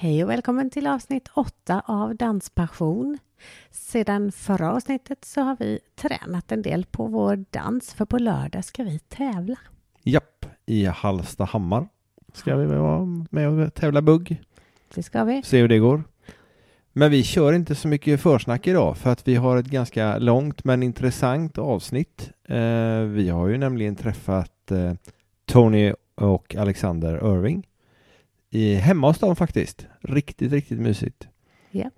Hej och välkommen till avsnitt 8 av Danspassion. Sedan förra avsnittet så har vi tränat en del på vår dans för på lördag ska vi tävla. Japp, i Hallstahammar ska vi vara med och tävla bugg. Det ska vi. Se hur det går. Men vi kör inte så mycket försnack idag för att vi har ett ganska långt men intressant avsnitt. Eh, vi har ju nämligen träffat eh, Tony och Alexander Irving i, hemma hos dem faktiskt. Riktigt, riktigt mysigt. Ja.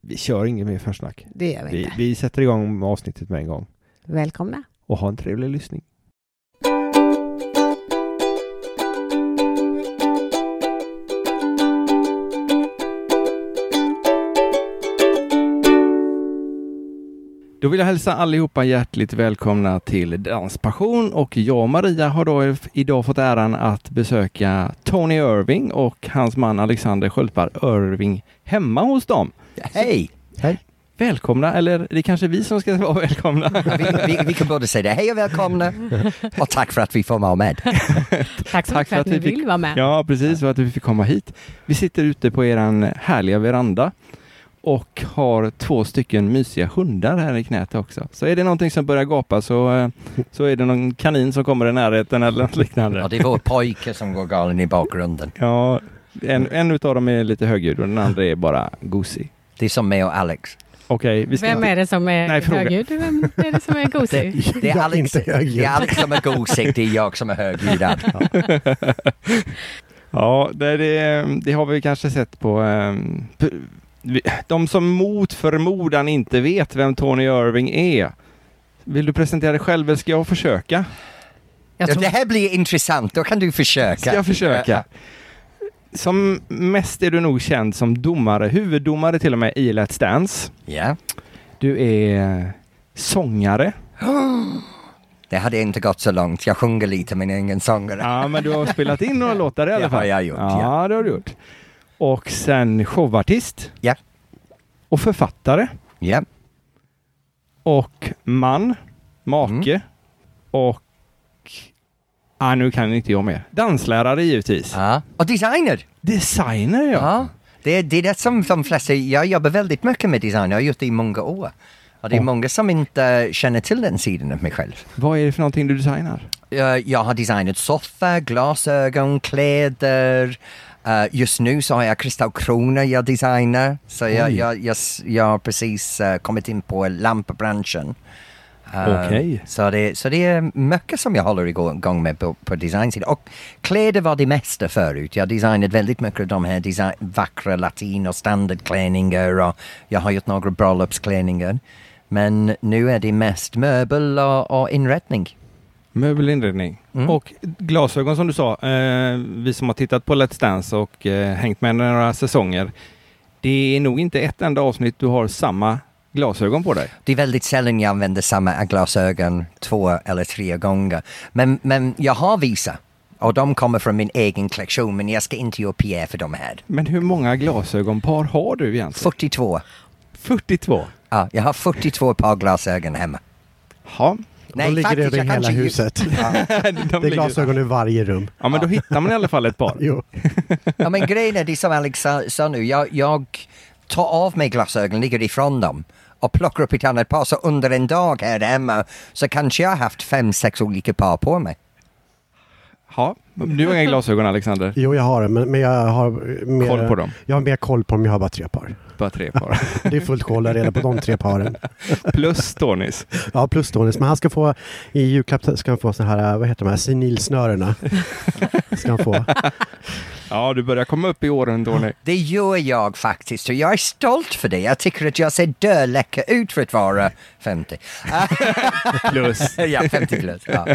Vi kör inget mer försnack. Det gör vi Vi, inte. vi sätter igång med avsnittet med en gång. Välkomna. Och ha en trevlig lyssning. Då vill jag hälsa allihopa hjärtligt välkomna till Danspassion och jag och Maria har då idag fått äran att besöka Tony Irving och hans man Alexander Sköldpar Irving hemma hos dem. Hej! Välkomna, eller det är kanske vi som ska vara välkomna. Vi, vi, vi kan både säga det. Hej och välkomna och tack för att vi får vara med. Tack så mycket för att ni vi fick- vill vara med. Ja, precis, för att vi fick komma hit. Vi sitter ute på eran härliga veranda och har två stycken mysiga hundar här i knät också. Så är det någonting som börjar gapa så, eh, så är det någon kanin som kommer i närheten eller något liknande. Och det är vår pojke som går galen i bakgrunden. Ja, en, en utav dem är lite högljudd och den andra är bara gosig. Det är som mig och Alex. Okej, vi ska Vem är det som är Nej, högljudd? Vem är det som är Det, gosig? det, är Jag är Alex, det är Alex som är gosig, det är jag som är högljuddad. Ja, det, det, det har vi kanske sett på... de som mot förmodan inte vet vem Tony Irving är. Vill du presentera dig själv eller ska jag försöka? Jag tror, Det här blir intressant, då kan du försöka. Ska jag försöka? Som mest är du nog känd som domare, huvuddomare till och med i Let's Dance. Ja. Du är sångare. Det hade inte gått så långt. Jag sjunger lite men jag är ingen sångare. Ja, men du har spelat in några låtar i alla Det fall. har jag gjort, Ja, ja. det har du gjort. Och sen showartist. Ja. Och författare. Ja. Och man, make Mm. och... Ah, nu kan inte jag mer. Danslärare givetvis. ja. Och designer. Designer ja. Ja. Det, är- det är det som de flesta, jag jobbar väldigt mycket med design, jag har gjort det i många år. Och det är många som inte känner till den sidan av mig själv. Vad är det för någonting du designar? Jag, jag har designat soffa, glasögon, kläder. Eh, just nu så har jag kristallkronor jag designar. Så jag, jag, jag, jag har precis eh, kommit in på lampbranschen. Eh, Okej. så, det, så det är mycket som jag håller igång med på, på designsidan. Och kläder var det mesta förut. Jag har designat väldigt mycket av de här design, vackra latin och standardklänningar och jag har gjort några bröllopsklänningar. Men nu är det mest möbel och, och inredning. Möbelinredning. Mm. Och glasögon som du sa, eh, vi som har tittat på Let's Dance och eh, hängt med några säsonger. Det är nog inte ett enda avsnitt du har samma glasögon på dig. Det är väldigt sällan jag använder samma glasögon två eller tre gånger. Men, men jag har vissa. Och de kommer från min egen kollektion, men jag ska inte göra PR för de här. Men hur många glasögonpar har du egentligen? 42. 42. Ja, jag har 42 par glasögon hemma. Ja, de ligger över jag hela kanske huset. Ja. de Det är glasögon i varje rum. Ja, men då hittar man i alla fall ett par. Jo. ja, men grejen är det som Alex sa, sa nu, jag, jag tar av mig glasögonen, ligger ifrån dem och plockar upp ett annat par. Så under en dag här hemma så kanske jag har haft fem, sex olika par på mig. Ja, du har inga glasögon Alexander. Jo, jag har det, men, men jag har mer, Koll på dem. Jag har mer koll på dem, jag har bara tre par. Bara tre par. Det är fullt koll redan på de tre paren. Plus Tonys. Ja, plus Tonis. Men han ska få, i julklapp ska han få så här, vad heter de här, senilsnörena. Ska han få. Ja, du börjar komma upp i åren Tony. Det gör jag faktiskt och jag är stolt för det. Jag tycker att jag ser döläcker ut för att vara 50. Plus. ja, 50 plus. Ja,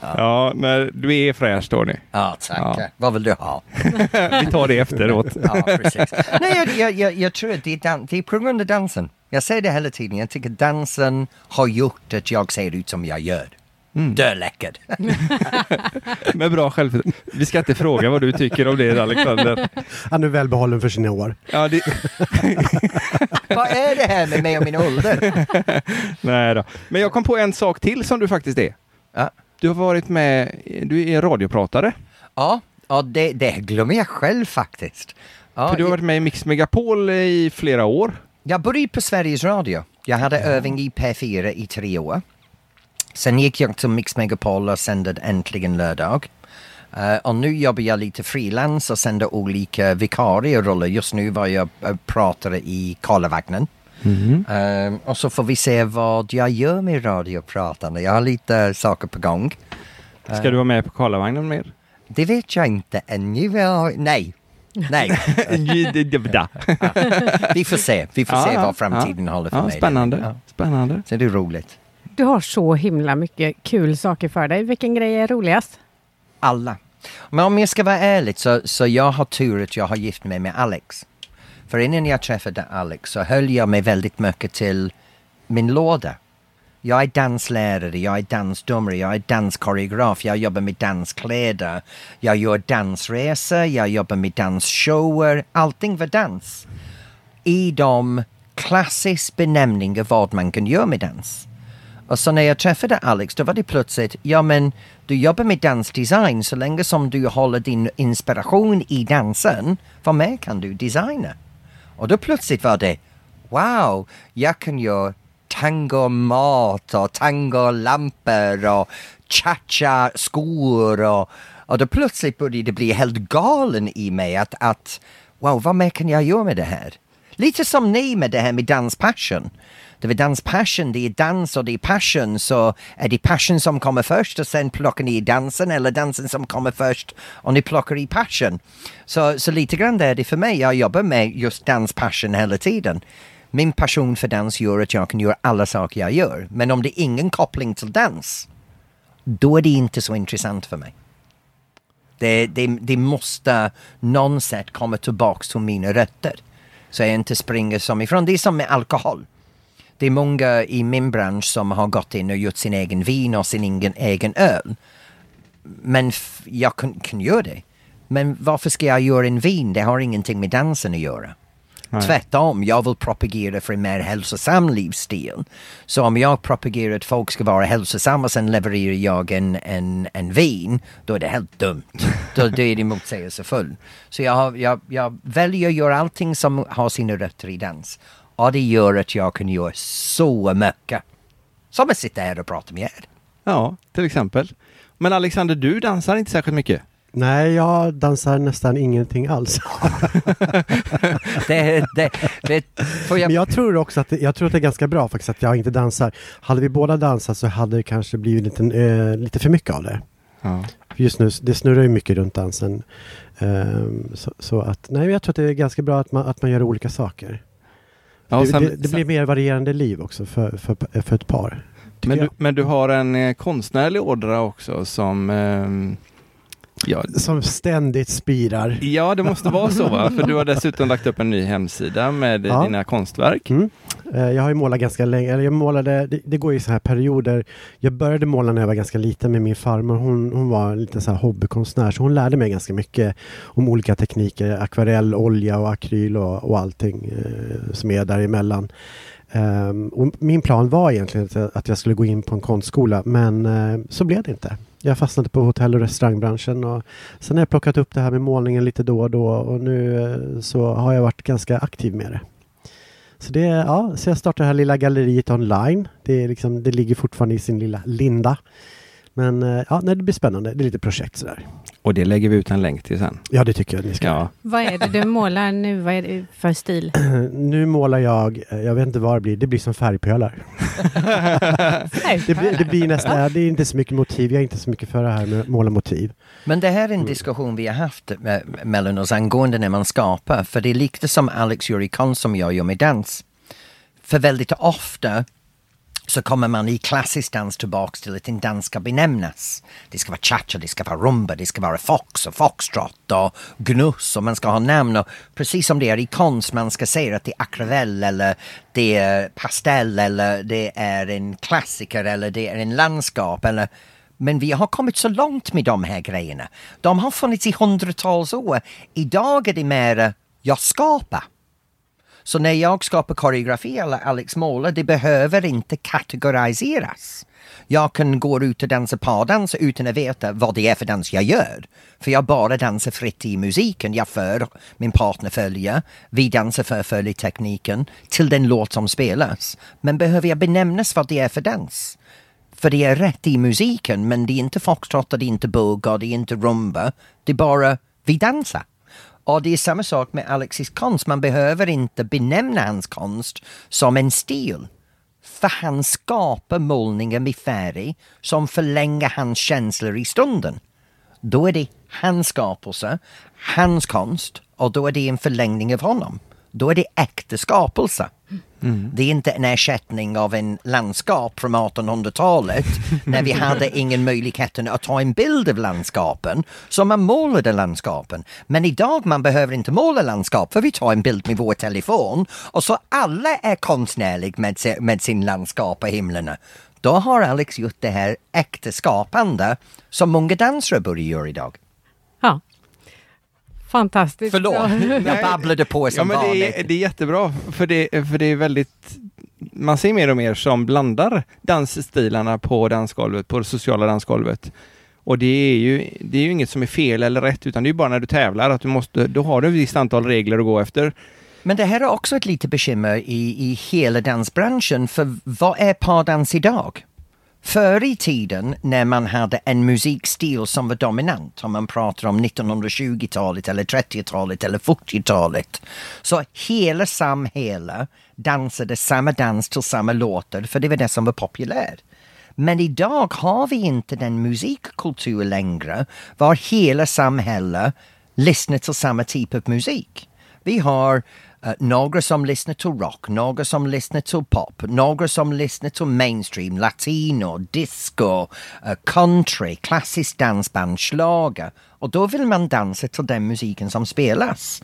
Ja, men du är fräsch Tony. ja tack. Ja. Vad vill du ha? Vi tar det efteråt. Ja, precis. Nej, jag, jag, jag, tror att det är, dan- det är på grund av dansen. Jag säger det hela tiden. Jag tycker dansen har gjort att jag ser ut som jag gör. Mm. Döläckad. Med bra självförtroende. Vi ska inte fråga vad du tycker om det Alexander. Han är välbehållen för sina år. Ja, det... Vad är det här med mig och min ålder? Nej då. Men jag kom på en sak till som du faktiskt är. Ja. Du har varit med, du är radiopratare. Ja, Ja, det, det glömmer jag själv faktiskt. Ja, För du har varit med i Mix Megapol i flera år. Jag började på Sveriges Radio. Jag hade övning i P4 i tre år. Sen gick jag till Mix Megapol och sände Äntligen lördag. Eh, och nu jobbar jag lite frilans och sänder olika vikarieroller. Just nu var jag uh, pratare i Karlavagnen. Eh, och så får vi se vad jag gör med radiopratande. Jag har lite saker på gång. Ska du vara med på Karlavagnen mer? Det vet jag inte ännu. Nej. Nej, vi får se. Vi får Ja, se ja, vad framtiden håller för ja, mig. Spännande. Ja. Spännande. Så det är roligt. Du har så himla mycket kul saker för dig. Vilken grej är roligast? Alla. Men om jag ska vara ärlig så, så jag har tur att jag har gift mig med Alex. För innan jag träffade Alex så höll jag mig väldigt mycket till min låda. Jag är danslärare, jag är dansdomare, jag är danskoreograf, jag jobbar med danskläder, jag gör dansresor, jag jobbar med dansshower, allting var dans. I de klassisk benämningar vad man kan göra med dans. Och så när jag träffade Alex då var det plötsligt, ja men du jobbar med dansdesign så länge som du håller din inspiration i dansen, vad mer kan du designa? Och då plötsligt var det, wow, jag kan göra tangomat och tangolampor och cha-cha-skor och, och då plötsligt började det bli helt galen i mig att, att wow, vad mer kan jag göra med det här? Lite som ni med det här med danspassion. Det var danspassion, det är dans och det är passion. Så är det passion som kommer först och sen plockar ni i dansen eller dansen som kommer först och ni plockar i passion. Så, så lite grann det är det för mig. Jag jobbar med just danspassion hela tiden. Min passion för dans gör att jag kan göra alla saker jag gör. Men om det är ingen koppling till dans, då är det inte så intressant för mig. Det, det, det måste någon sätt komma tillbaka till mina rötter. Så jag inte springer som ifrån. Det är som med alkohol. Det är många i min bransch som har gått in och gjort sin egen vin och sin egen, egen öl. Men jag kan, kan göra det. Men varför ska jag göra en vin? Det har ingenting med dansen att göra. Nej. Tvärtom, jag vill propagera för en mer hälsosam livsstil. Så om jag propagerar att folk ska vara hälsosamma och sen levererar jag en, en, en vin, då är det helt dumt. då, då är det motsägelsefull. Så jag, har, jag, jag väljer att göra allting som har sina rötter i dans. Och det gör att jag kan göra så mycket. Som att sitta här och prata med er. Ja, till exempel. Men Alexander, du dansar inte särskilt mycket. Nej, jag dansar nästan ingenting alls. Det, det, det jag Men jag tror också att det, jag tror att det är ganska bra faktiskt att jag inte dansar. Hade vi båda dansat så hade det kanske blivit lite, eh, lite för mycket av det. Ja. För Just nu, det snurrar ju mycket runt dansen. Ehm, så, så att, nej, jag tror att det är ganska bra att man, att man gör olika saker. Ja, och det, sen- det, det blir mer varierande liv också för, för, för ett par. men, du, men du har en eh, konstnärlig ådra också som... ehm, ja, Som ständigt spirar. ja, det måste vara så va? För du har dessutom lagt upp en ny hemsida med Ja. dina konstverk. Mm. Eh, Jag har ju målat ganska länge, eller jag målade, det, det går i så här perioder. Jag började måla när jag var ganska liten med min farmor. Hon, hon var en liten så här hobbykonstnär så hon lärde mig ganska mycket om olika tekniker, akvarell, olja och akryl och, och allting eh, som är däremellan. Um, och min plan var egentligen att, att jag skulle gå in på en konstskola men eh, så blev det inte. Jag fastnade på hotell och restaurangbranschen och sen har jag plockat upp det här med målningen lite då och då och nu eh, så har jag varit ganska aktiv med det. Så, det, ja, så jag startade det här lilla galleriet online. Det, är liksom, det ligger fortfarande i sin lilla linda. Men eh, ja, nej, det blir spännande. Det är lite projekt sådär. Och det lägger vi ut en länk till sen. Ja, det tycker jag att ni ska. Ja. Vad är det du målar nu? Vad är det för stil? Nu målar jag, eh, jag vet inte vad det blir, det blir som färgpölar. Det blir, det blir nästan, det är inte så mycket motiv, jag är inte så mycket för det här med att måla motiv. Men det här är en diskussion vi har haft med, mellan oss angående när man skapar. För det är lite som Alex konst som jag gör med dans. För väldigt ofta så kommer man i klassisk dans tillbaks till att en dans ska benämnas. Det ska vara cha-cha, det ska vara rumba, det ska vara fox och foxtrot och gnuss och man ska ha namn. Och precis som det är i konst, man ska säga att det är akvarell eller det är pastell eller det är en klassiker eller det är en landskap eller men vi har kommit så långt med de här grejerna. De har funnits i hundratals år. Idag är det mer jag skapar. Så när jag skapar koreografi eller Alex målar, det behöver inte kategoriseras. Jag kan gå ut och dansa pardans utan att veta vad det är för dans jag gör. För jag bara dansar fritt i musiken. Jag för, min partner följer, vi dansar för följetekniken till den låt som spelas. Men behöver jag benämnas vad det är för dans? För det är rätt i musiken men det är inte foxtrot, det är inte bugg, det är inte rumba. Det är bara vi dansar. Och det är samma sak med Alexis konst. Man behöver inte benämna hans konst som en stil. För han skapar målningen med färg som förlänger hans känslor i stunden. Då är det hans skapelse, hans konst och då är det en förlängning av honom. Då är det äkta skapelse. Mm. Det är inte en ersättning av en landskap från 1800-talet när vi hade ingen möjlighet att ta en bild av landskapen. Så man målade landskapen. Men idag man behöver inte måla landskap för vi tar en bild med vår telefon och så alla är konstnärliga med, med sin landskap och himlarna. Då har Alex gjort det här äkta skapande som många dansare börjar göra idag. Ja, Fantastiskt. Förlåt, jag babblade på som ja, men det är, det är jättebra, för det, för det är väldigt man ser mer och mer som blandar dansstilarna på dansgolvet, på det sociala dansgolvet. Och det är, ju, det är ju inget som är fel eller rätt, utan det är bara när du tävlar att du måste, då har du ett visst antal regler att gå efter. Men det här är också ett litet bekymmer i, i hela dansbranschen, för vad är pardans idag? Förr i tiden när man hade en musikstil som var dominant, om man pratar om 1920-talet eller 30-talet eller 40-talet, så hela samhället dansade samma dans till samma låtar, för det var det som var populärt. Men idag har vi inte den musikkultur längre var hela samhället lyssnar till samma typ av musik. Vi har några som lyssnar till rock, några som lyssnar till pop, några som lyssnar till mainstream, latino, disco, uh, country, klassisk dansband, schlager. Och då vill man dansa till den musiken som spelas.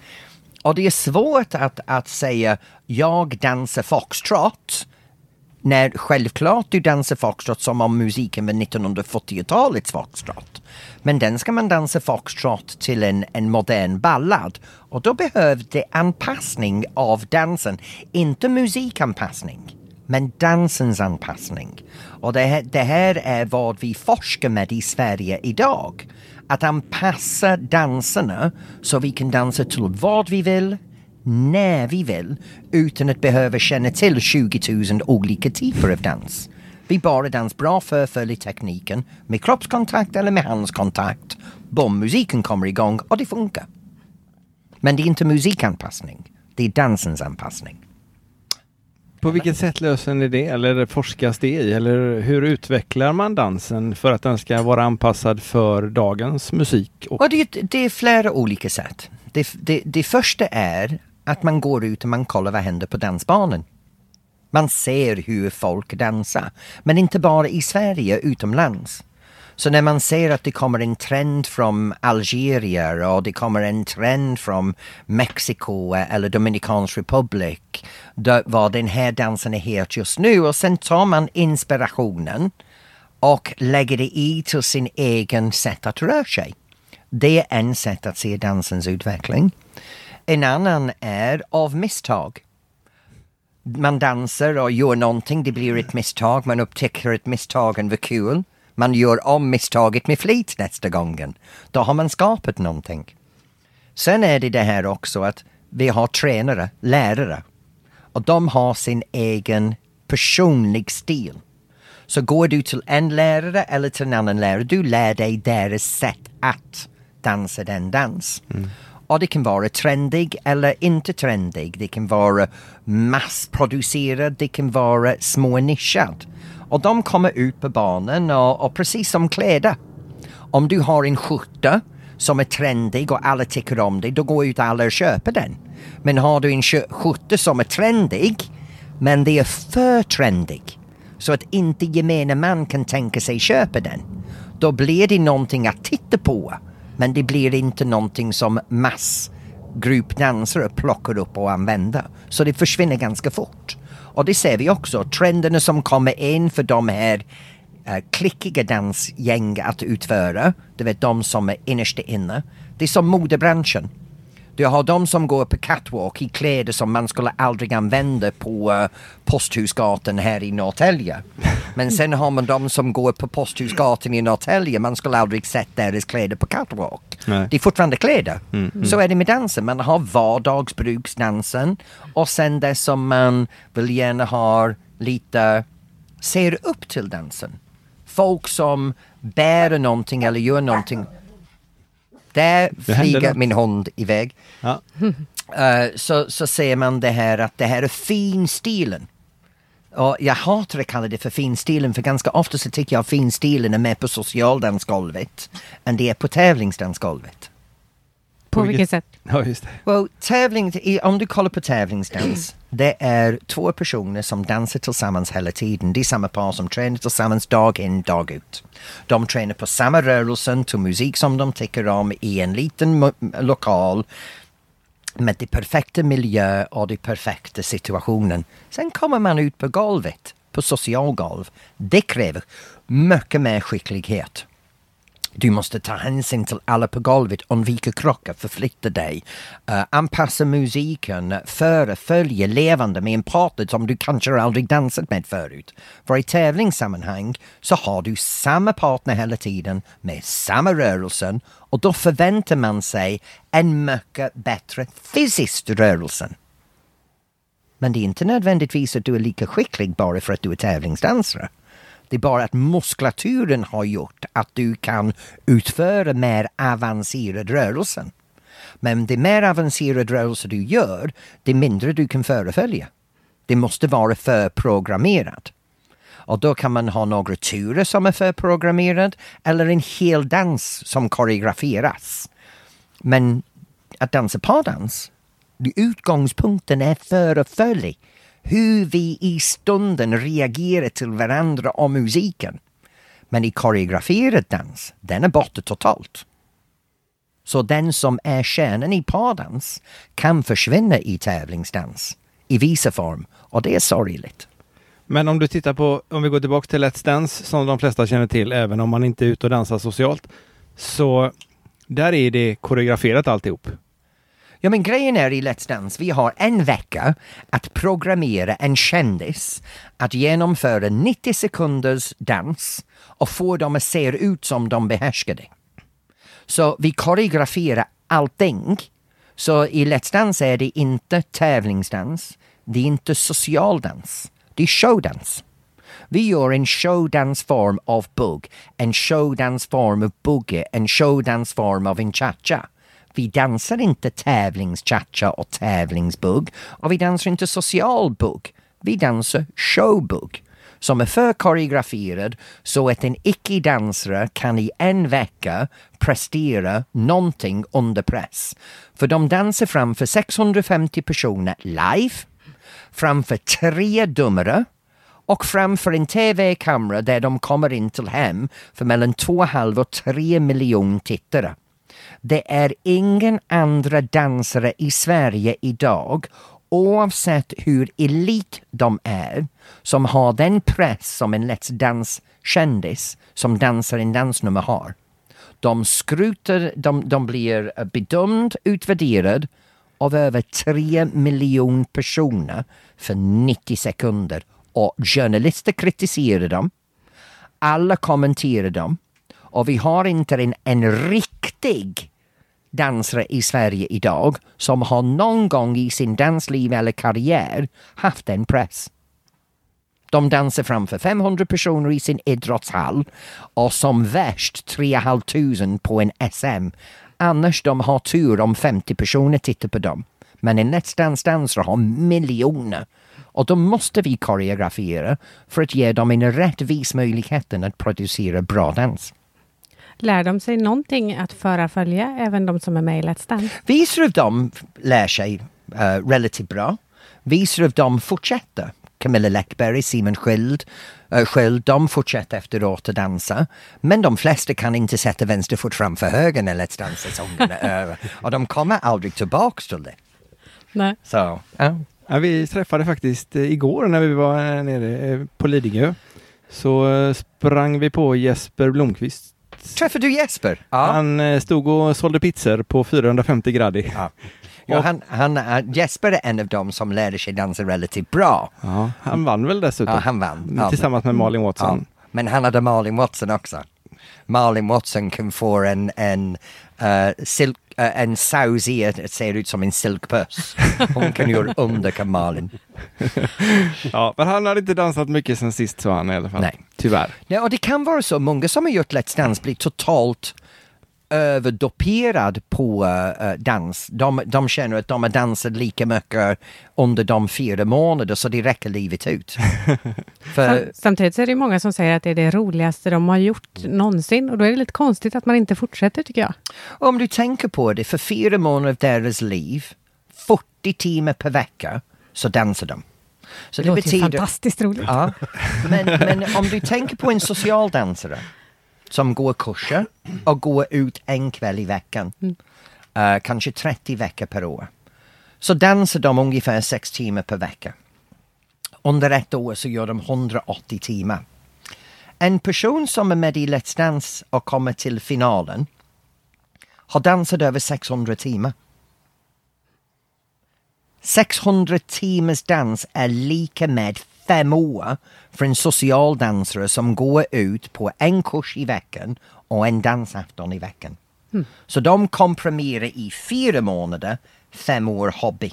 Och det är svårt att, att säga jag dansar foxtrot när självklart du dansar foxtrot som om musiken var 1940-talets foxtrot. Men den ska man dansa foxtrot till en, en modern ballad. Och då behövs det anpassning av dansen. Inte musikanpassning, men dansens anpassning. Och det här, det här är vad vi forskar med i Sverige idag. Att anpassa danserna så vi kan dansa till vad vi vill, när vi vill utan att behöva känna till 20 000 olika typer av dans. Vi bara dans bra förföljer tekniken med kroppskontakt eller med handskontakt. Bom, musiken kommer igång och det funkar. Men det är inte musikanpassning, det är dansens anpassning. På vilket sätt löser ni det eller forskas det i? Eller hur utvecklar man dansen för att den ska vara anpassad för dagens musik? Och det, det är flera olika sätt. Det, det, det första är att man går ut och man kollar vad händer på dansbanan. Man ser hur folk dansar. Men inte bara i Sverige, utomlands. Så när man ser att det kommer en trend från Algerien och det kommer en trend från Mexiko eller Dominikansk republik vad den här dansen är helt just nu och sen tar man inspirationen och lägger det i till sin egen sätt att röra sig. Det är en sätt att se dansens utveckling. En annan är av misstag. Man dansar och gör någonting, det blir ett misstag, man upptäcker att misstagen var kul. Man gör om misstaget med flit nästa gången. Då har man skapat någonting. Sen är det det här också att vi har tränare, lärare. Och de har sin egen personlig stil. Så går du till en lärare eller till en annan lärare, du lär dig deras sätt att dansa den dans. Mm. Och det kan vara trendig eller inte trendig. Det kan vara massproducerad, det kan vara smånischad. Och de kommer ut på banan och, och precis som kläder. Om du har en skjorta som är trendig och alla tycker om det, då går ut alla och köper den. Men har du en skjorta som är trendig, men det är för trendig, så att inte gemene man kan tänka sig köpa den, då blir det någonting att titta på men det blir inte någonting som massgruppdansare plockar upp och använder. Så det försvinner ganska fort. Och det ser vi också, trenderna som kommer in för de här eh, klickiga dansgäng att utföra, du vet de som är innerst inne. Det är som modebranschen. Du har de som går på catwalk i kläder som man skulle aldrig använda på uh, Posthusgatan här i Norrtälje. Men sen har man de som går på Posthusgatan i Norrtälje, man skulle aldrig sett deras kläder på catwalk. Nej. Det är fortfarande kläder. Mm. Så är det med dansen. Man har vardagsbruksdansen och sen det som man vill gärna ha lite, ser upp till dansen. Folk som bär någonting eller gör någonting. Där flyger min hund iväg. Ja. Eh, så, så ser man det här att det här är finstilen. Och jag hatar att kalla det för finstilen för ganska ofta så tycker jag finstilen är mer på socialdansgolvet än det är på tävlingsdansgolvet. På vilket sätt? ja, just det. Well, tävling, i- om du kollar på tävlingsdans, det är två personer som dansar tillsammans hela tiden. Det är samma par som tränar tillsammans dag in, dag ut. De tränar på samma rörelsen till musik som de tycker om i en liten lokal med det perfekta miljö och den perfekta situationen. Sen kommer man ut på golvet, på socialgolv. Det kräver mycket mer skicklighet. Du måste ta hänsyn till alla på golvet, undvika krockar, förflytta dig, uh, anpassa musiken, föra, följa levande med en partner som du kanske aldrig dansat med förut. För i tävlingssammanhang så har du samma partner hela tiden med samma rörelsen och då förväntar man sig en mycket bättre fysisk rörelse. Men det är inte nödvändigtvis att du är lika skicklig bara för att du är tävlingsdansare. Det är bara att muskulaturen har gjort att du kan utföra mer avancerad rörelser. Men det mer avancerad rörelse du gör, det mindre du kan förefölja. Det måste vara förprogrammerat. Och då kan man ha några turer som är förprogrammerad eller en hel dans som koreograferas. Men att dansa pardans, utgångspunkten är förefölj. Hur vi i stunden reagerar till varandra och musiken. Men i koreograferad dans, den är borta totalt. Så den som är kärnan i pardans kan försvinna i tävlingsdans i vissa form och det är sorgligt. Men om du tittar på, om vi går tillbaka till Let's Dance som de flesta känner till, även om man inte är ute och dansar socialt, så där är det koreograferat alltihop. Ja men grejen är i Let's Dance, vi har en vecka att programmera en kändis att genomföra 90 sekunders dans och få dem att se ut som de behärskar det. Så vi koreograferar allting. Så i Let's Dance är det inte tävlingsdans, det är inte socialdans, det är showdans. Vi gör en showdansform av bugg, en showdansform av boogie, en showdansform av en cha-cha. Vi dansar inte tävlings-cha-cha och tävlingsbugg och vi dansar inte social bugg. Vi dansar showbugg som är för koreograferad så att en icke-dansare kan i en vecka prestera någonting under press. För de dansar framför 650 personer live, framför tre domare och framför en tv-kamera där de kommer in till hem för mellan 2,5 och 3 miljoner tittare. Det är ingen andra dansare i Sverige idag oavsett hur elit de är som har den press som en Let's Dance-kändis som dansar en dansnummer har. De skruter, de, de blir bedömd, utvärderad av över 3 miljoner personer för 90 sekunder och journalister kritiserar dem. Alla kommenterar dem och vi har inte en, en riktig dansare i Sverige idag som har någon gång i sin dansliv eller karriär haft en press. De dansar framför 500 personer i sin idrottshall och som värst 3 500 på en SM. Annars de har tur om 50 personer tittar på dem. Men en Let's Dance-dansare har miljoner. Och då måste vi koreografera för att ge dem en rättvis möjlighet att producera bra dans. Lär de sig någonting att föra följa, även de som är med i Let's Dance? Vissa av dem lär sig eh, relativt bra. Vissa av dem fortsätter. Camilla Läckberg, Simon Sköld, uh, Sköld, de fortsätter efteråt att dansa. Men de flesta kan inte sätta vänster fot framför höger när Let's Dance-säsongen är över. Och de kommer aldrig tillbaks till det. Nej. Så, ja. Ja, vi träffade faktiskt eh, igår när vi var nere på Lidingö. Så sprang vi på Jesper Blomqvist. Träffade du Jesper? Ja. Han eh, stod och sålde pizzor på 450 grader. Ja. Ja, han, han, är- Jesper är en av dem som lärde sig dansa relativt bra. Ja, han vann väl dessutom? Ja, han vann. Ja, Tillsammans med Malin Watson. Ja, men han hade Malin Watson också. Malin Watson kan få en, en, uh, silk, uh, en saus i ser ut som en silkpös. Hon kan göra under kan Malin. Ja, men han hade inte dansat mycket sen sist sa han i alla fall. Nej. Tyvärr. Ja, och det kan vara så, många som har gjort Let's Dance blir totalt överdoperad på uh, dans. De, de känner att de har dansat lika mycket under de fyra månader så det räcker livet ut. För, Sam- Samtidigt så är det många som säger att det är det roligaste de har gjort någonsin och då är det lite konstigt att man inte fortsätter tycker jag. Om du tänker på det, för fyra månader av deras liv, 40 timmar per vecka, så dansar de. Så Det, låter ju fantastiskt roligt. Ja, men, men om du tänker på en socialdansare som går kurser och går ut en kväll i veckan, eh, kanske 30 veckor per år, så dansar de ungefär 6 timmar per vecka. Under ett år så gör de 180 timmar. En person som är med i Let's Dance och kommer till finalen har dansat över 600 timmar. 600 timmars dans är lika med fem år för en socialdansare som går ut på en kurs i veckan och en dansafton i veckan. Så de komprimerar i fyra månader, fem år hobby.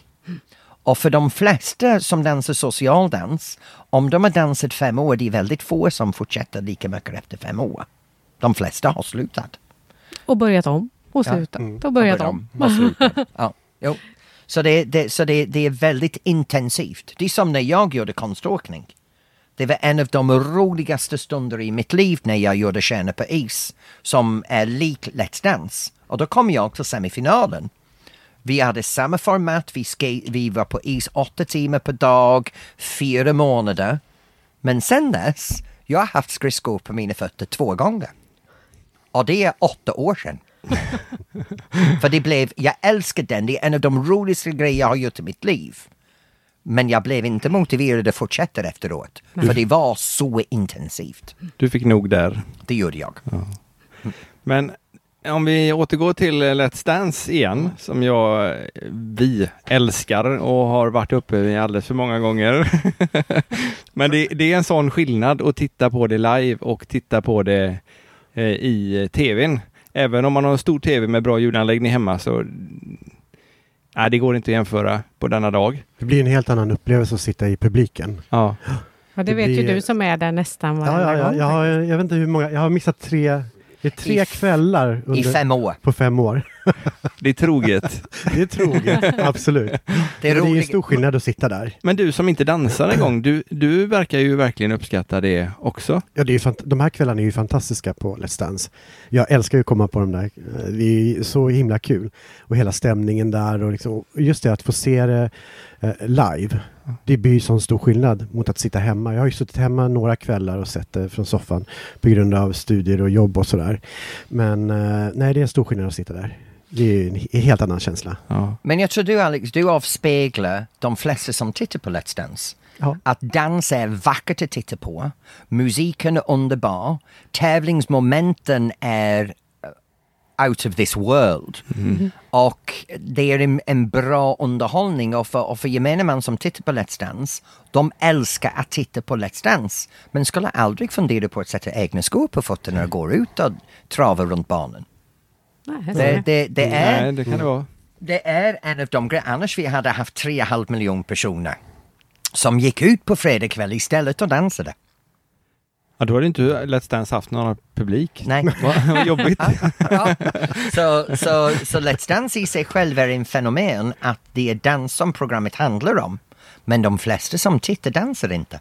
Och för de flesta som dansar socialdans, om de har dansat fem år, det är väldigt få som fortsätter lika mycket efter fem år. De flesta har slutat. Och börjat om och Ja. slutat och börjat om. och slutar. ja, jo. Så, det, det, så det, det är väldigt intensivt. Det är som när jag gjorde konståkning. Det var en av de roligaste stunder i mitt liv när jag gjorde Stjärna på is som är lik Let's Dance. Och då kom jag till semifinalen. Vi hade samma format, vi, skate, vi var på is åtta timmar per dag, fyra månader. Men sen dess, jag har haft skridskor på mina fötter två gånger. Och det är åtta år sedan. För det blev, jag älskar den, det är en av de roligaste grejer jag har gjort i mitt liv. Men jag blev inte motiverad att fortsätta efteråt. För det var så intensivt. Du fick nog där. Det gjorde jag. Men om vi återgår till eh, Let's Dance igen, som jag, eh, vi älskar och har varit uppe i alldeles för många gånger. Men det, det är en sån skillnad att titta på det live och titta på det eh, i tvn. Även om man har en stor tv med bra ljudanläggning hemma så Nej, det går inte att jämföra på denna dag. Det blir en helt annan upplevelse att sitta i publiken. Ja, Ja, det, Det vet ju blir- du som är där nästan Ja, varenda ja, ja, gång. jag, har, jag vet inte hur många, jag har missat tre, det är tre I kvällar I under, fem år. på fem år. det är troget. Det är troget, absolut. Det är är, det är stor skillnad att sitta där. Men du som inte dansar en gång, du, du verkar ju verkligen uppskatta det också. Ja, det är ju fant- de här kvällarna är ju fantastiska på Let's Dance. Jag älskar ju att komma på de där. Eh, Det är så himla kul. Och hela stämningen där och liksom, just det att få se det eh, live. Det blir ju sån stor skillnad mot att sitta hemma. Jag har ju suttit hemma några kvällar och sett det från soffan på grund av studier och jobb och sådär. Men eh, nej, det är en stor skillnad att sitta där. Det är ju en he- helt annan känsla. Ja. Men jag tror du Alex, du avspeglar de flesta som tittar på Let's Dance. Ja. Att dans är vackert att titta på. Musiken är underbar. Tävlingsmomenten är out of this world. Och det är en, en bra underhållning och för, och för gemene man som tittar på Let's Dance, de älskar att titta på Let's Dance men skulle aldrig fundera på att sätta egna skor på fötterna och gå ut och trava runt banan. Nej, Det, det, det är Nej, det kan det vara. det är en av de grejerna, annars vi hade haft 3,5 miljoner personer som gick ut på fredag kväll istället och dansade. Ja, då hade inte Let's Dance haft någon publik. Nej. Vad jobbigt. Ja. Så, så, så Let's Dance i sig själv är en fenomen att det är dans som programmet handlar om. Men de flesta som tittar dansar inte.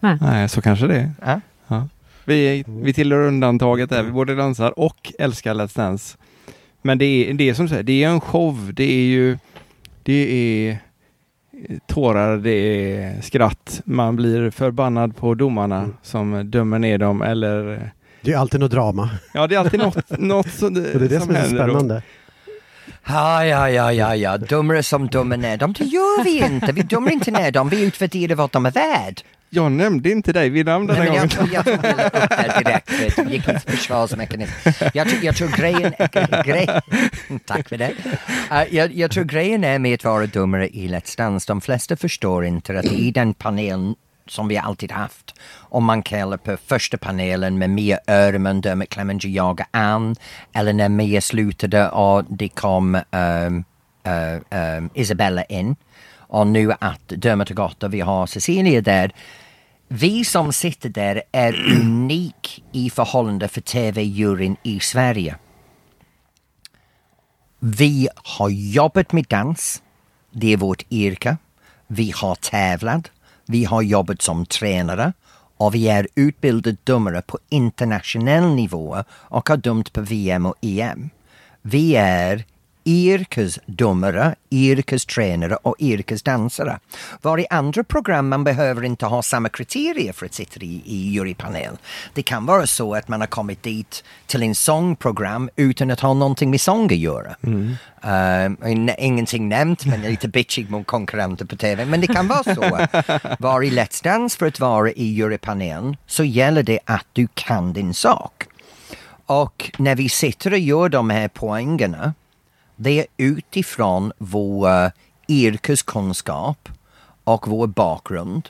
Nej, så kanske det är. Ja. Ja. Vi, vi tillhör undantaget där. Vi både dansar och älskar Let's Dance. Men det är, det är som du säger, det är en show. Det är ju det är tårar, det är skratt. Man blir förbannad på domarna som dömer ner dem eller Det är alltid något drama. Ja, det är alltid något, något som, Och det är det som är så händer spännande. Ja, ja, ja, ja, ja. Dummare som dömer ner dem. Det gör vi inte. Vi dömer inte ner dem. Vi utvärderar vad de är värd. Jag nämnde inte dig vid namn den här gången. jag, jag tog upp där direkt, du. gick inte försvarsmekanism. Jag, tror- jag tror grejen, grej, tack för det. Uh, jag, jag tror grejen är med att vara domare i Let's Dance, de flesta förstår inte att i den panelen som vi alltid haft, om man kallar på första panelen med Mia Öhrman, Dermot Clemenger, jag och Ann, eller när Mia slutade och det kom um, uh, um, Isabella in, och nu att Dermot har gått och vi har Cecilia där, vi som sitter där är unik i förhållande för TV-juryn i Sverige. Vi har jobbat med dans, det är vårt yrke. Vi har tävlat, vi har jobbat som tränare och vi är utbildade domare på internationell nivå och har dömt på VM och EM. Vi är yrkesdomare, yrkestränare och yrkesdansare. Var i andra program man behöver inte ha samma kriterier för att sitta i, i jurypanel. Det kan vara så att man har kommit dit till en sångprogram utan att ha någonting med sång att göra. Um, ingenting nämnt men lite bitchig mot konkurrenter på TV. Men det kan vara så. Var i Let's Dance för att vara i jurypanelen så gäller det att du kan din sak. Och när vi sitter och gör de här poängerna det är utifrån vår eh, yrkeskunskap och vår bakgrund.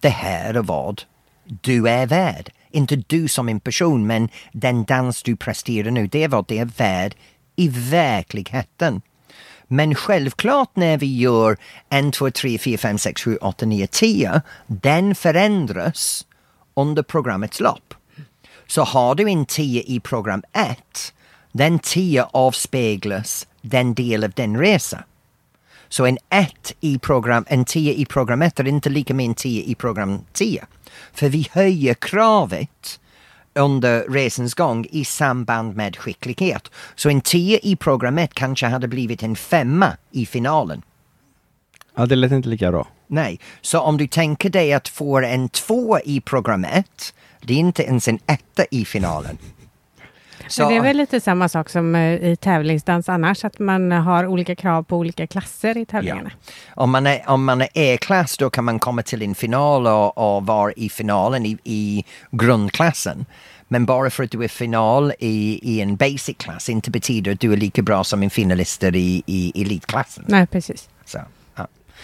Det här är vad du är värd. Inte du som en person, men den dans du presterar nu, det är vad det är värd i verkligheten. Men självklart när vi gör 1, 2, 3, 4, 5, 6, 7, 8, 9, 10, den förändras under programmets lopp. Så har du en 10 i program 1, den 10 avspeglas den del av den resa. Så en 1 i program, en 10 i program 1 är inte lika med en 10 i program 10. För vi höjer kravet under resans gång i samband med skicklighet. Så en 10 i program 1 kanske hade blivit en femma i finalen. Ja, det lät inte lika bra. Nej, så om du tänker dig att få en 2 i program 1, det är inte ens en etta i finalen. Men det är väl lite samma sak som eh, i tävlingsdans annars, att man har olika krav på olika klasser i tävlingarna. Om man är, om man är E-klass då kan man komma till en final och, och vara i finalen i, i grundklassen. Men bara för att du är final i, i en basic klass inte betyder att du är lika bra som en finalister i, i elitklassen. Nej, precis. Så, ja.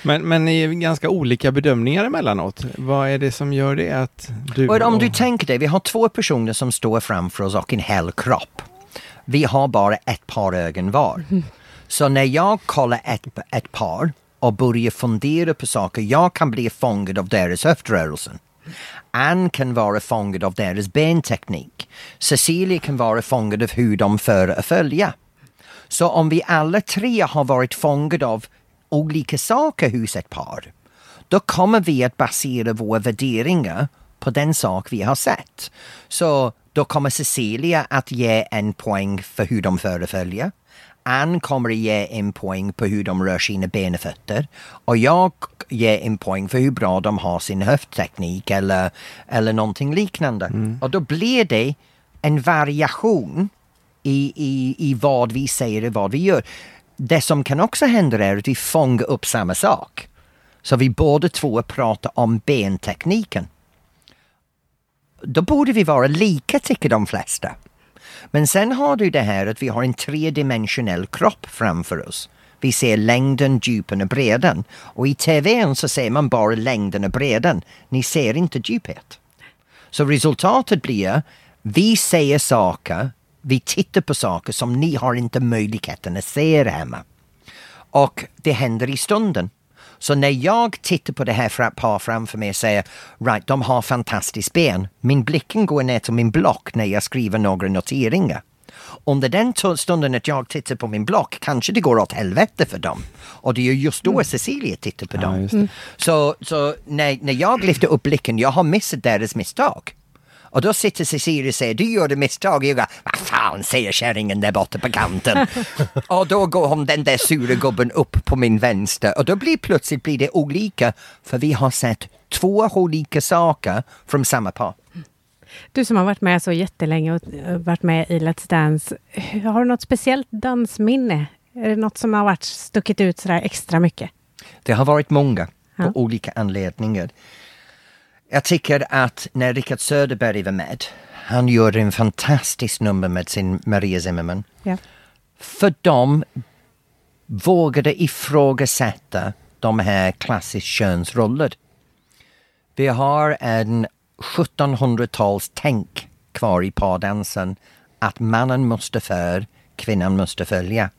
Men, men är ganska olika bedömningar emellanåt. Vad är det som gör det att du... Och om du tänker dig, vi har två personer som står framför oss och en hel kropp. Vi har bara ett par ögon var. Så när jag kollar ett, ett par och börjar fundera på saker, jag kan bli fångad av deras höftrörelsen. Ann kan vara fångad av deras benteknik. Cecilia kan vara fångad av hur de för och följa. Så om vi alla tre har varit fångade av olika saker hos ett par, då kommer vi att basera våra värderingar på den sak vi har sett. Så då kommer Cecilia att ge en poäng för hur de föreföljer. Ann kommer att ge en poäng på hur de rör sina ben och fötter. Och jag ger en poäng för hur bra de har sin höftteknik eller, eller någonting liknande. Och då blir det en variation i, i, i vad vi säger och vad vi gör. Det som kan också hända är att vi fångar upp samma sak. Så vi båda två pratar om bentekniken. Då borde vi vara lika tycker de flesta. Men sen har du det här att vi har en tredimensionell kropp framför oss. Vi ser längden, djupen och bredden. Och i TVn så ser man bara längden och bredden. Ni ser inte djupet. Så resultatet blir, vi säger saker, vi tittar på saker som ni har inte möjligheten att se hemma. Och det händer i stunden. Så när jag tittar på det här par framför mig och säger right, de har fantastiskt ben. Min blicken går ner till min block när jag skriver några noteringar. Under den stunden att jag tittar på min block kanske det går åt helvete för dem. Och det är just då Cecilia tittar på Ja, dem. det. Så, så när, när jag lyfter upp blicken, jag har missat deras misstag. Och då sitter Cecilia och säger, du gjorde misstag. Jag går, vad fan säger kärringen där borta på kanten. och då går hon, den där sura gubben upp på min vänster. Och då blir plötsligt blir det olika. För vi har sett två olika saker från samma par. Du som har varit med så jättelänge och eh, varit med i Let's Dance, har du något speciellt dansminne? Är det något som har varit stuckit ut sådär extra mycket? Det har varit många på Ja. olika anledningar. Jag tycker att när Richard Söderberg var med, han gjorde en fantastisk nummer med sin Maria Zimmerman. Ja. För de vågade ifrågasätta de här klassiska könsroller. Vi har en 1700-tals tänk kvar i pardansen att mannen måste för, kvinnan måste följa.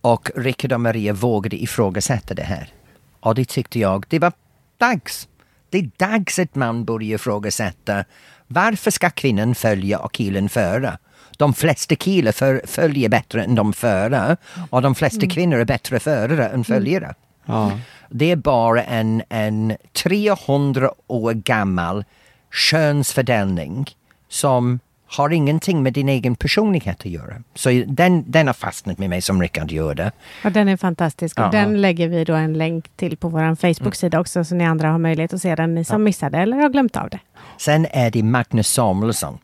Och Rickard och Maria vågade ifrågasätta det här. Och det tyckte jag, det var dags. Det är dags att man börjar ifrågasätta varför ska kvinnan följa och killen föra? De flesta killar för, följer bättre än de före och de flesta kvinnor är bättre förare än följare. Ja. Det är bara en, en 300 år gammal könsfördelning som har ingenting med din egen personlighet att göra. Så den, den har fastnat med mig som Rickard gjorde. Och den är fantastisk. Och Ja. den lägger vi då en länk till på vår Facebook-sida också, så ni andra har möjlighet att se den, ni som missade eller har glömt av det. Sen är det Magnus Samuelsson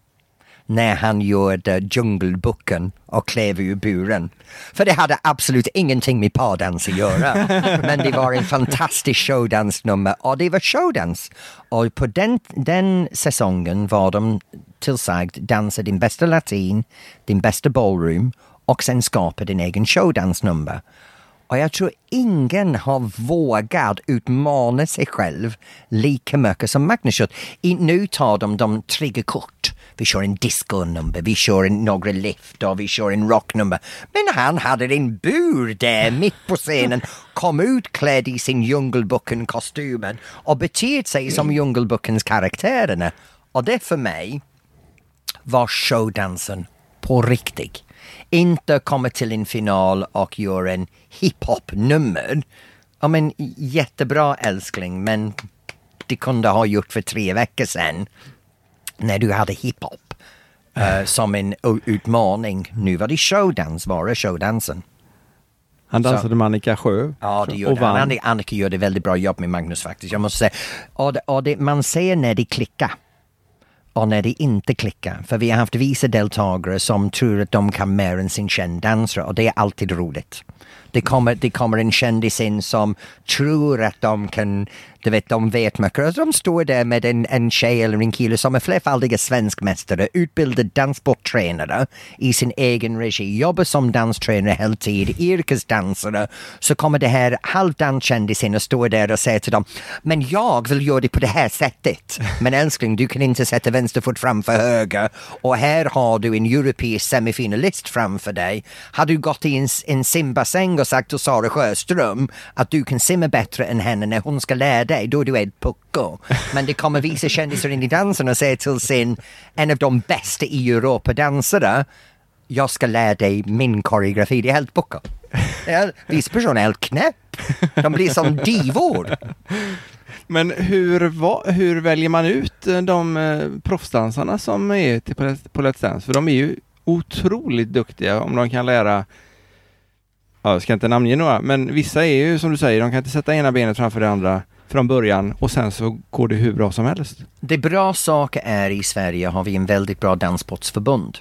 när han gjorde Djungelboken och klev ur buren. För det hade absolut ingenting med pardans att göra. Men det var en fantastisk showdansnummer och det var showdans. Och på den, den säsongen var de tillsagd dansa din bästa latin, din bästa ballroom och sen skapa din egen showdansnummer. Och jag tror ingen har vågat utmana sig själv lika mycket som Magnus gjort. I, nu tar de de triggerkort. Vi kör en disco-nummer, vi kör en, några lift och vi kör en rocknummer. Men han hade en bur där mitt på scenen, kom ut klädd i sin Djungelboken-kostymen och betedde sig som Djungelbokens karaktärerna. Och det för mig var showdansen på riktigt. Inte komma till en final och göra en hiphop-nummer. Ja men jättebra älskling men det kunde ha gjort för tre veckor sedan när du hade hiphop eh, som en utmaning. Nu var det showdans, bara showdansen. Han dansade med Annika Sjö. Ja, det gjorde han. Annika- gjorde väldigt bra jobb med Magnus faktiskt. Jag måste säga. Och det, och det, man ser när det klickar och när det inte klickar. För vi har haft vissa deltagare som tror att de kan mer än sin känd dansare och det är alltid roligt. Det kommer, det kommer en kändis in som tror att de kan, du vet, de vet mycket. De står där med en, en tjej eller en kille som är flerfaldiga svenskmästare, utbildad danssporttränare i sin egen regi, jobbar som danstränare heltid, yrkesdansare. Så kommer det här halvdanskändisen och står där och säger till dem, men jag vill göra det på det här sättet. Men älskling, du kan inte sätta vänster fot framför höger och här har du en europeisk semifinalist framför dig. Har du gått i en, en simbassäng sagt till Sara Sjöström att du kan simma bättre än henne när hon ska lära dig, då är du ett pucko. Men det kommer vissa kändisar in i dansen och säger till sin, en av de bästa i Europa dansare, jag ska lära dig min koreografi, det är helt pucko. Vissa personer är helt knäpp. De blir som divor. Men hur, va, hur väljer man ut eh, de eh, proffsdansarna som är till på Let's Dance? För de är ju otroligt duktiga om de kan lära Ja, jag ska inte namnge några, men vissa är ju som du säger, de kan inte sätta ena benet framför det andra från början och sen så går det hur bra som helst. Det bra saker är i Sverige har vi en väldigt bra danssportsförbund.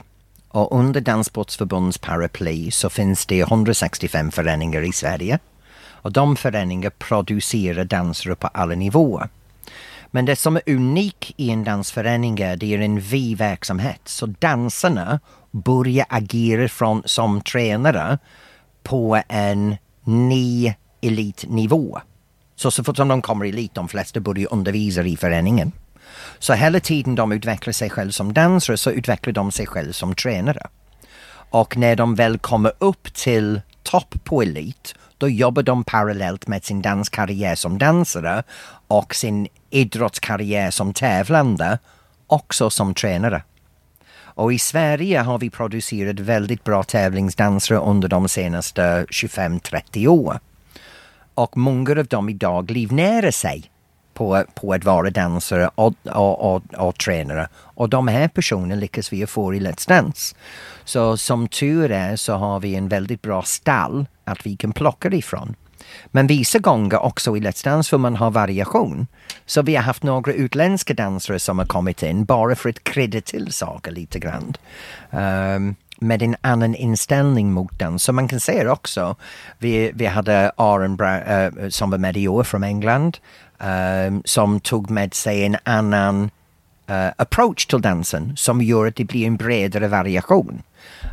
Och under danssportsförbunds paraply så finns det 165 föreningar i Sverige. Och de föreningar producerar dansare på alla nivåer. Men det som är unikt i en dansförening är det är en vi-verksamhet. Så dansarna börjar agera från, som tränare på en ny elitnivå. Så så fort som de kommer i elit, de flesta börjar undervisa i föreningen. Så hela tiden de utvecklar sig själva som dansare så utvecklar de sig själva som tränare. Och när de väl kommer upp till topp på elit, då jobbar de parallellt med sin danskarriär som dansare och sin idrottskarriär som tävlande, också som tränare. Och i Sverige har vi producerat väldigt bra tävlingsdansare under de senaste 25-30 åren. Och många av dem idag livnära sig på, på att vara dansare och, och, och, och tränare. Och de här personerna lyckas vi få i Let's Dance. Så som tur är så har vi en väldigt bra stall att vi kan plocka ifrån. Men vissa gånger också i Let's Dance får man ha variation. Så vi har haft några utländska dansare som har kommit in bara för att krydda till saker lite grann. Um, med en annan inställning mot dans. Så man kan säga också, vi, vi hade Aaron Bra uh, som var med i år från England, um, som tog med sig en annan uh, approach till dansen som gör att det blir en bredare variation.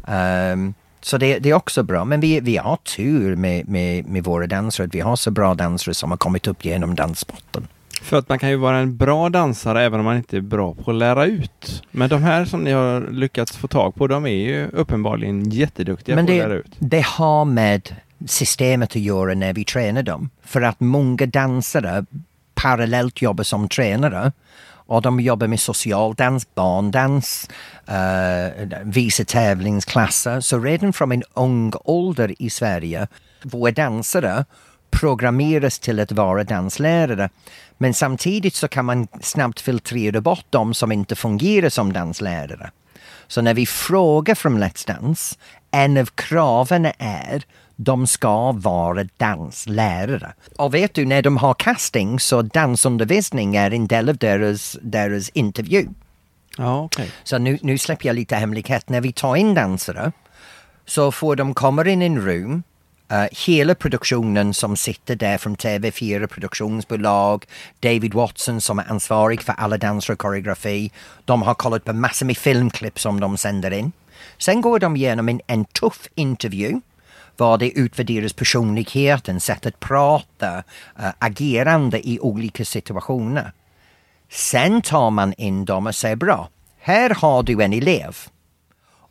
Um, så det, det, är också bra, men vi, vi har tur med, med, med våra dansare, vi har så bra dansare som har kommit upp genom danssporten. För att man kan ju vara en bra dansare även om man inte är bra på att lära ut. Men de här som ni har lyckats få tag på, de är ju uppenbarligen jätteduktiga Men på det, att lära ut. det har med systemet att göra när vi tränar dem. För att många dansare parallellt jobbar som tränare och de jobbar med socialdans, barndans, uh, eh, visa tävlingsklasser. Så redan från en ung ålder i Sverige, våra dansare programmeras till att vara danslärare. Men samtidigt så kan man snabbt filtrera bort de som inte fungerar som danslärare. Så när vi frågar från Let's Dance, en av kraven är de ska vara danslärare. Och vet du, när de har casting så dansundervisning är en del av deras, deras intervju. Ja, okay. Så nu, nu släpper jag lite hemlighet. När vi tar in dansare så får de komma in i en rum Uh, hela produktionen som sitter där från TV4 produktionsbolag, David Watson som är ansvarig för alla danser och koreografi. De har kollat på massor med filmklipp som de sänder in. Sen går de igenom en, en tuff intervju var det utvärderas personligheten, sätt att prata, eh, agerande i olika situationer. Sen tar man in dem och säger bra, här har du en elev.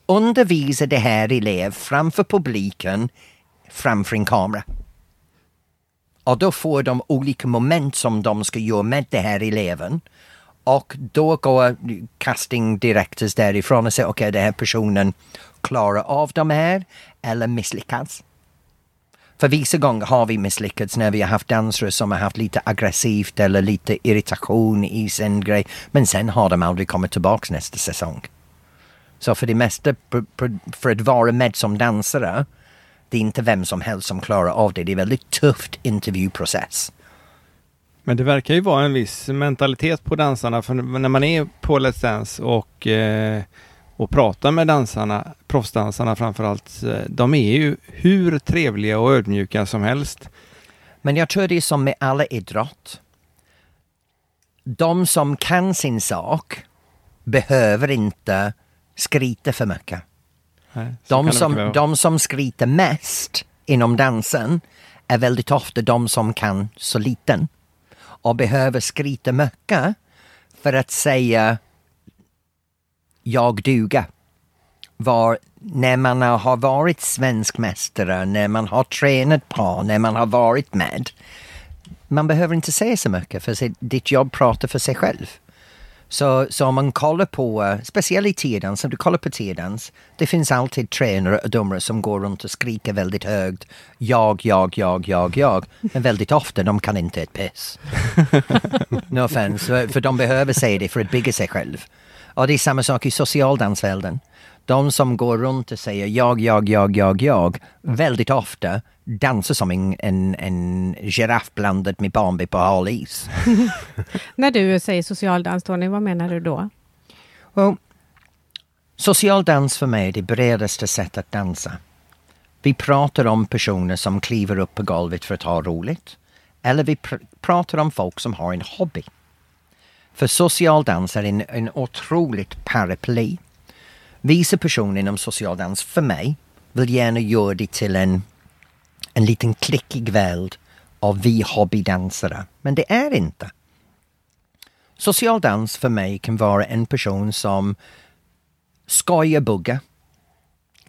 Undervisa det här elev framför publiken framför en kamera. Och då får de olika moment som de ska göra med den här eleven. Och då går casting directors därifrån och säger okej, okay, den här personen klara av de här eller misslyckas. För vissa gånger har vi misslyckats när vi har haft dansare som har haft lite aggressivt eller lite irritation i sin grej. Men sen har de aldrig kommit tillbaka nästa säsong. Så för det mesta, för att vara med som dansare, det är inte vem som helst som klarar av det. Det är en väldigt tufft intervjuprocess. Men det verkar ju vara en viss mentalitet på dansarna. För när man är på Let's Dance och, eh, och pratar med dansarna, proffsdansarna framförallt, eh, de är ju hur trevliga och ödmjuka som helst. Men jag tror det är som med alla idrott. De som kan sin sak behöver inte skrita för mycket. Nej, de, som, de som skriker mest inom dansen är väldigt ofta de som kan så liten och behöver skrika mycket för att säga jag duga. Var, när man har varit svensk mästare, när man har tränat bra, när man har varit med. Man behöver inte säga så mycket för ditt jobb pratar för sig själv. Så, så om man kollar på, uh, speciellt i tiodans, om du kollar på tiodans, det finns alltid tränare och domare som går runt och skriker väldigt högt. Jag, jag, jag, jag, jag. Men väldigt ofta, de kan inte ett piss. no offense, för de behöver säga det för att bygga sig själv. Och det är samma sak i socialdansvärlden. De som går runt och säger jag, jag, jag, jag, jag, väldigt ofta dansar som en, en, en giraff blandat med Bambi på hal is. När du säger socialdans, Tony, vad menar du då? Well, socialdans för mig är det bredaste sättet att dansa. Vi pratar om personer som kliver upp på golvet för att ha roligt. Eller vi pr pratar om folk som har en hobby. För socialdans är en, en otroligt paraply. Vissa personer inom socialdans, för mig, vill gärna göra det till en en liten klickig värld av vi hobbydansare. Men det är inte. Social dans för mig kan vara en person som skojar bugga,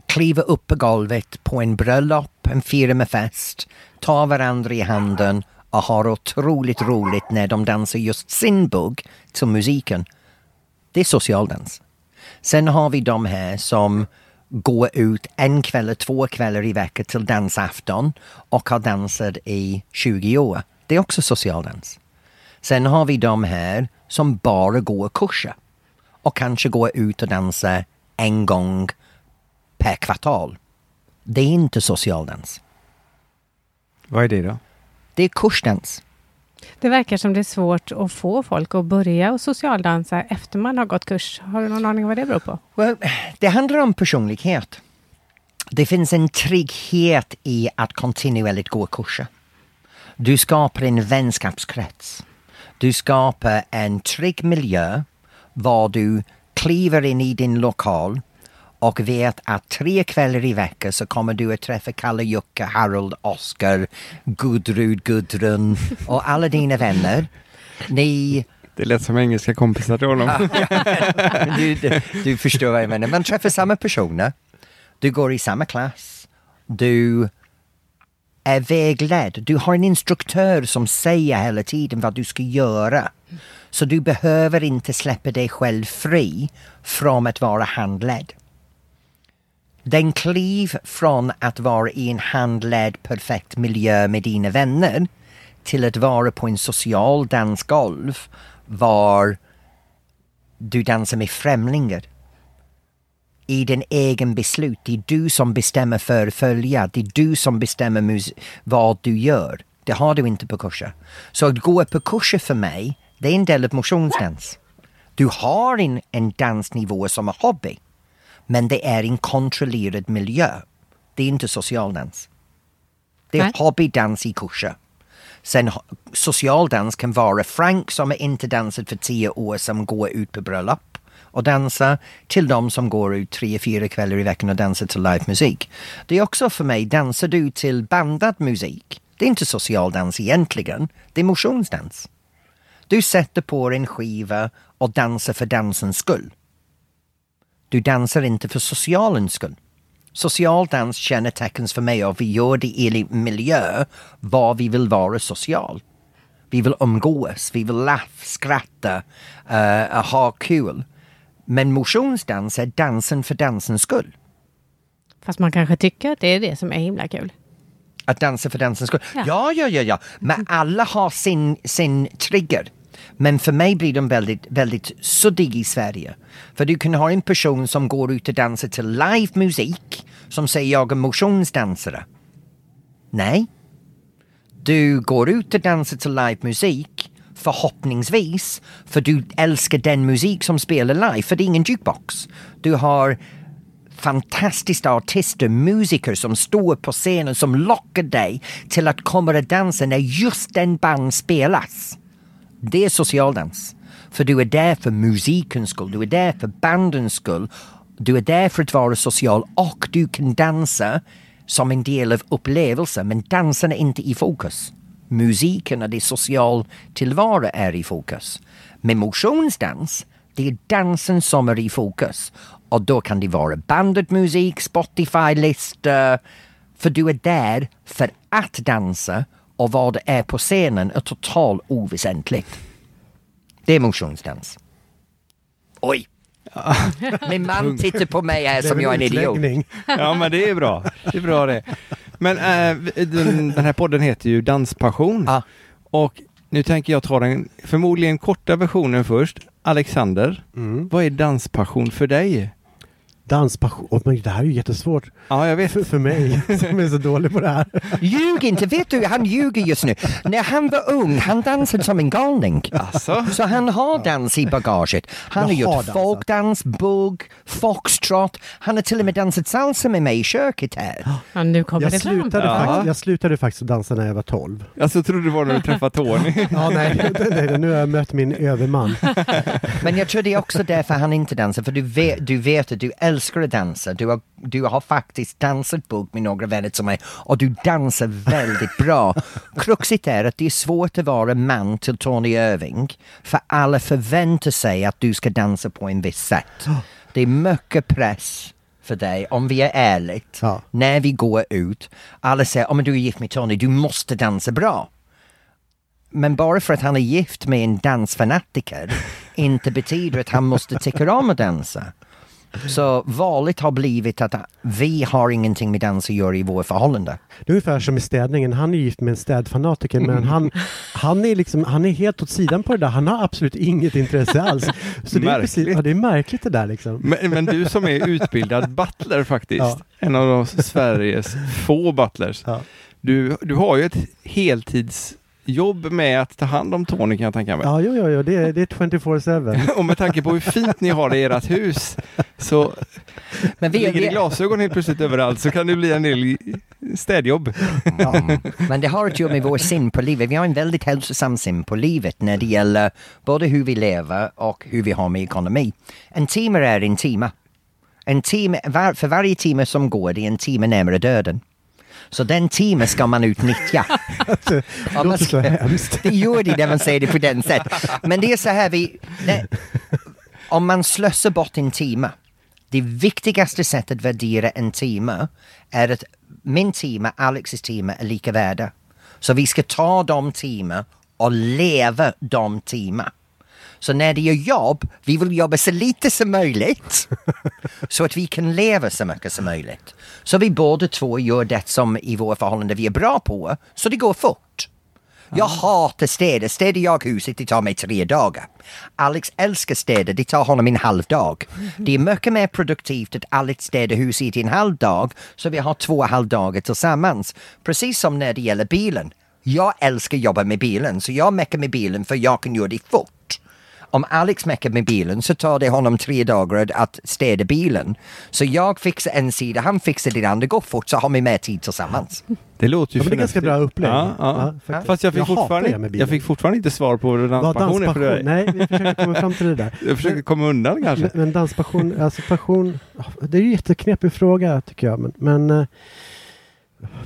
kliver upp på golvet på en bröllop, en firmafest, tar varandra i handen och har otroligt roligt när de dansar just sin bugg till musiken. Det är socialdans. Sen har vi de här som går ut en kväll eller två kvällar i veckan till dansafton och har dansat i 20 år. Det är också socialdans. Sen har vi de här som bara går kurser och kanske går ut och dansar en gång per kvartal. Det är inte socialdans. Vad är det då? Det är kursdans. Det verkar som det är svårt att få folk att börja och socialdansa efter man har gått kurs. Har du någon aning vad det beror på? Well, det handlar om personlighet. Det finns en trygghet i att kontinuerligt gå kurser. Du skapar en vänskapskrets. Du skapar en trygg miljö var du kliver in i din lokal och vet att tre kvällar i veckan så kommer du att träffa Kalle, Jocke, Harold, Oskar, Gudrud, Gudrun och alla dina vänner. Ni Det lät som engelska kompisar till honom. du, du, du förstår vad jag menar. Man träffar samma personer. Du går i samma klass. Du är vägledd. Du har en instruktör som säger hela tiden vad du ska göra. Så du behöver inte släppa dig själv fri från att vara handledd. Den kliv från att vara i en handledd perfekt miljö med dina vänner till att vara på en social dansgolv var du dansar med främlingar. I din egen beslut. Det är du som bestämmer för att följa. Det är du som bestämmer vad du gör. Det har du inte på kurser. Så att gå på kurser för mig, det är en del av motionsdans. Du har en, en dansnivå som är hobby. Men det är en kontrollerad miljö. Det är inte socialdans. Det är Nej. hobbydans i kurser. Sen socialdans kan vara Frank som är inte dansat för tio år som går ut på bröllop och dansar till de som går ut tre, fyra kvällar i veckan och dansar till livemusik. Det är också för mig, dansar du till bandad musik, det är inte socialdans egentligen, det är motionsdans. Du sätter på en skiva och dansar för dansens skull. Du dansar inte för socialens skull. Social dans kännetecknas för mig av vi gör det i en miljö var vi vill vara social. Vi vill umgås, vi vill laugh, skratta, uh, ha kul. Men motionsdans är dansen för dansens skull. Fast man kanske tycker att det är det som är himla kul. Att dansa för dansens skull. Ja. Ja, ja, ja, ja. Men alla har sin, sin trigger. Men för mig blir de väldigt, väldigt suddiga i Sverige. För du kan ha en person som går ut och dansar till livemusik som säger jag är motionsdansare. Nej. Du går ut och dansar till livemusik förhoppningsvis för du älskar den musik som spelar live för det är ingen jukebox. Du har fantastiska artister, musiker som står på scenen som lockar dig till att komma och dansa när just den band spelas. Det är socialdans. För du är där för musikens skull, du är där för bandens skull. Du är där för att vara social och du kan dansa som en del av upplevelsen men dansen är inte i fokus. Musiken och det social tillvaro är i fokus. Men motionsdans, det är dansen som är i fokus. Och då kan det vara bandet, musik, Spotify-listor. För du är där för att dansa och vad det är på scenen är totalt oväsentligt. Det är motionsdans. Oj! Min man tittar på mig här som jag är en idiot. Ja, men det är bra. Det är bra det. Men äh, den, den här podden heter ju Danspassion. Ja. Och nu tänker jag ta den förmodligen korta versionen först. Alexander, Mm. vad är danspassion för dig? Danspassion. Oh, men det här är ju jättesvårt Ja, jag vet. för, för mig som är så dålig på det här. Ljug inte, vet du, han ljuger just nu. När han var ung, han dansade som en galning. Alltså? Så han har dans i bagaget. Han har Jag har gjort dansat. folkdans, bugg, foxtrot. Han har till och med dansat salsa med mig i köket här. Ja, nu kommer Jag det fram. slutade, Ja. faktiskt, jag slutade faktiskt att dansa när jag var 12. Alltså trodde det var när du träffade Tony. Ja, nej, nej, nej, nu har jag mött min överman. Men jag tror det är också därför han inte dansar, för du vet, du vet att du älskar att dansa. Du har, du har faktiskt dansat bugg med några vänner som mig och du dansar väldigt bra. Kruxet är att det är svårt att vara man till Tony Irving, för alla förväntar sig att du ska dansa på en viss sätt. Det är mycket press för dig, om vi är ärligt, Ja. när vi går ut. Alla säger, om du är gift med Tony, du måste dansa bra. Men bara för att han är gift med en dansfanatiker inte betyder att han måste tycka om att dansa. Så valet har blivit att vi har ingenting med dans att göra i vårt förhållande. Det är ungefär som i städningen. Han är gift med en städfanatiker men han, han, är liksom, han är helt åt sidan på det där. Han har absolut inget intresse alls. Så det är, precis, Märkligt. ja, det är märkligt det där liksom. Men, men du som är utbildad butler faktiskt, Ja. en av de Sveriges få butlers. Ja. Du, du har ju ett heltids jobb med att ta hand om Tony kan jag tänka mig. Ja, jo, jo, jo det, är, det är 24-7. Och med tanke på hur fint ni har det i ert hus så Men vi, ligger det glasögon helt plötsligt överallt så kan det bli en del städjobb. Mm. Men det har att göra med vår syn på livet. Vi har en väldigt hälsosam syn på livet när det gäller både hur vi lever och hur vi har med ekonomi. En timme är en timme. En timme var, för varje timme som går, det är en timme närmare döden. Så den timmen ska man utnyttja. Det man låter så ska- hemskt. Det gör det när man säger det på den sätt. Men det är så här, vi, det, om man slösar bort en timme, det viktigaste sättet att värdera en timme är att min timme, Alexs timme är lika värda. Så vi ska ta de timmar och leva de timmar. Så när det är jobb, vi vill jobba så lite som möjligt så att vi kan leva så mycket som möjligt. Så vi båda två gör det som i våra förhållanden vi är bra på, så det går fort. Jag hatar städa. Städar jag huset, det tar mig tre dagar. Alex älskar städa, det tar honom en halv dag. Det är mycket mer produktivt att Alex städar huset i en halv dag, så vi har två halvdagar tillsammans. Precis som när det gäller bilen. Jag älskar att jobba med bilen, så jag meckar med bilen för jag kan göra det fort. Om Alex meckar med bilen så tar det honom tre dagar att städa bilen. Så jag fixar en sida, han fixar det andra, går fort så har vi mer tid tillsammans. Det låter ju Ja, men det är ganska bra upplägg. Ja, ja. Ja. Fast jag fick, Jag fortfarande, det med bilen. jag fick fortfarande inte svar på hur Vad danspassion är för dig. Nej, vi försöker komma fram till det där. Jag försöker komma undan kanske. Men, men danspassion, alltså passion, det är ju en jätteknepig fråga tycker jag. Men, men eh,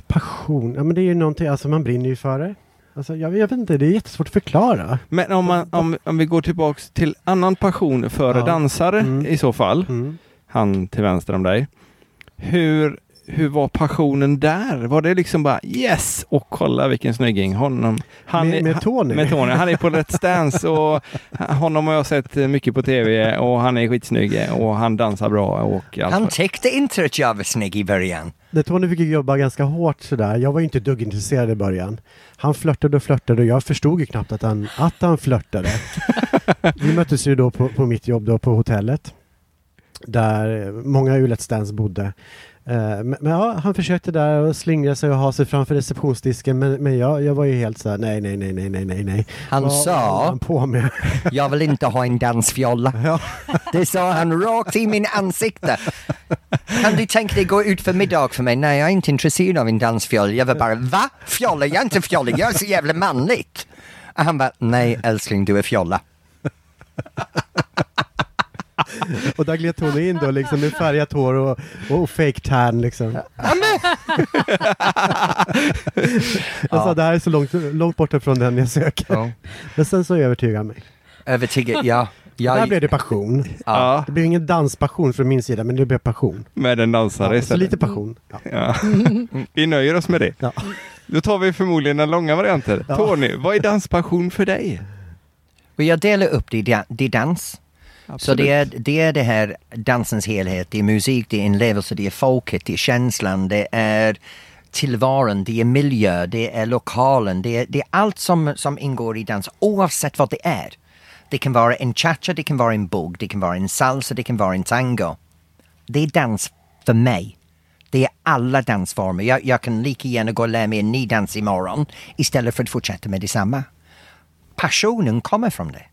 passion, ja men det är ju någonting, alltså man brinner ju för det. Alltså jag, vet inte, det är jättesvårt att förklara. Men om, man, om, om vi går tillbaks till annan passion för Ja. dansare Mm. i så fall, Mm. han till vänster om dig. Hur, hur var passionen där? Var det liksom bara yes och kolla vilken snygging honom. Han Med- är- med han- Tony? Med Tony. Han är på Let's Dance och honom har jag sett mycket på tv och han är skitsnygg och han dansar bra och allt. Han tyckte inte att jag var snygg i början. Det Tony fick jobba ganska hårt sådär. Jag var ju inte dugg intresserad i början. Han flörtade och flörtade och jag förstod ju knappt att han, att han flörtade. Vi möttes ju då på, på mitt jobb då på hotellet. Där många ur Let's Dance bodde. Eh, Men, men ja, han försökte där och slingra sig och ha sig framför receptionsdisken men, men jag, jag var ju helt såhär nej, nej, nej, nej, nej, nej, nej. Han Vad- sa- han på med? Jag vill inte ha en dansfjolla. Ja. Det sa han rakt i min ansikte. Kan du tänka dig gå ut för middag för mig? Nej, jag är inte intresserad av en dansfjolla. Jag var bara, va? Fjolla? Jag är inte fjolla, jag är så jävla manligt. Och han bara, nej älskling, du är fjolla. Och där gled Tony in då liksom med färgat hår och, och fake tan liksom. Jag sa det här är så långt, långt borta från den jag söker. Men sen så övertygade han mig. Övertygad, ja. Där Jag, blev det passion. Ja, Det blev ingen danspassion från min sida men det blev passion. med en dansare Ja, så lite passion. Ja. Ja. Vi nöjer oss med det. Ja. Då tar vi förmodligen den långa varianten. Ja. Tony, vad är danspassion för dig? jag delar upp det i da- Så det är, det är det här dansens helhet. Det är musik, det är inlevelse, det är folket, det är känslan, det är tillvaron, det är miljö, det är lokalen, det är, det är allt som, som ingår i dans oavsett vad det är. Det kan vara en cha-cha, det kan vara en bugg, det kan vara en salsa, det kan vara en tango. Det är dans för mig. Det är alla dansformer. Jag, jag kan lika gärna gå och lära mig en ny dans imorgon istället för att fortsätta med detsamma. Passionen kommer från det.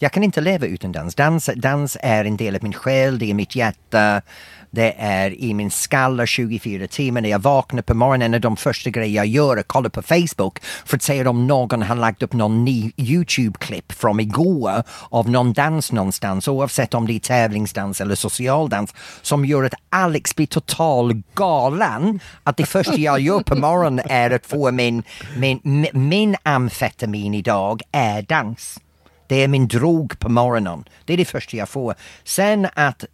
Jag kan inte leva utan dans. dans. Dans är en del av min själ, det är mitt hjärta, det är i min skalle 24 timmar. När jag vaknar på morgonen är de första grejer jag gör att kolla på Facebook för att se om någon har lagt upp någon ny Youtube-klipp från igår av någon dans någonstans oavsett om det är tävlingsdans eller socialdans som gör att Alex blir total galen. Att det första jag gör på morgonen är att få min, min, min amfetamin idag är dans. Det är min drog på morgonen. Det är det första jag får. Sen att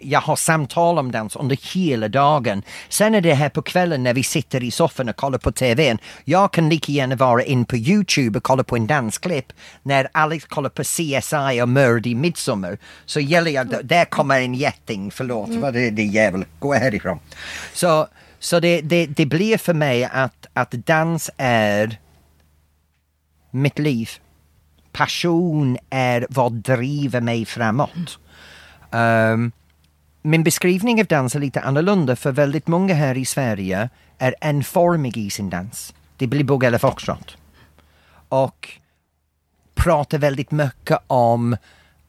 jag har samtal om dans under hela dagen. Sen är det här på kvällen när vi sitter i soffan och kollar på TVn. Jag kan lika gärna vara in på Youtube och kolla på en dansklipp. När Alex kollar på CSI och Mörd i Midsommar så gäller jag, där kommer en jätting, förlåt, vad är det jävel, gå härifrån. Så, så det, det, det blir för mig att, att dans är mitt liv passion är vad driver mig framåt. Um, min beskrivning av dans är lite annorlunda för väldigt många här i Sverige är enformig i sin dans. Det blir bugg eller foxtrot. och pratar väldigt mycket om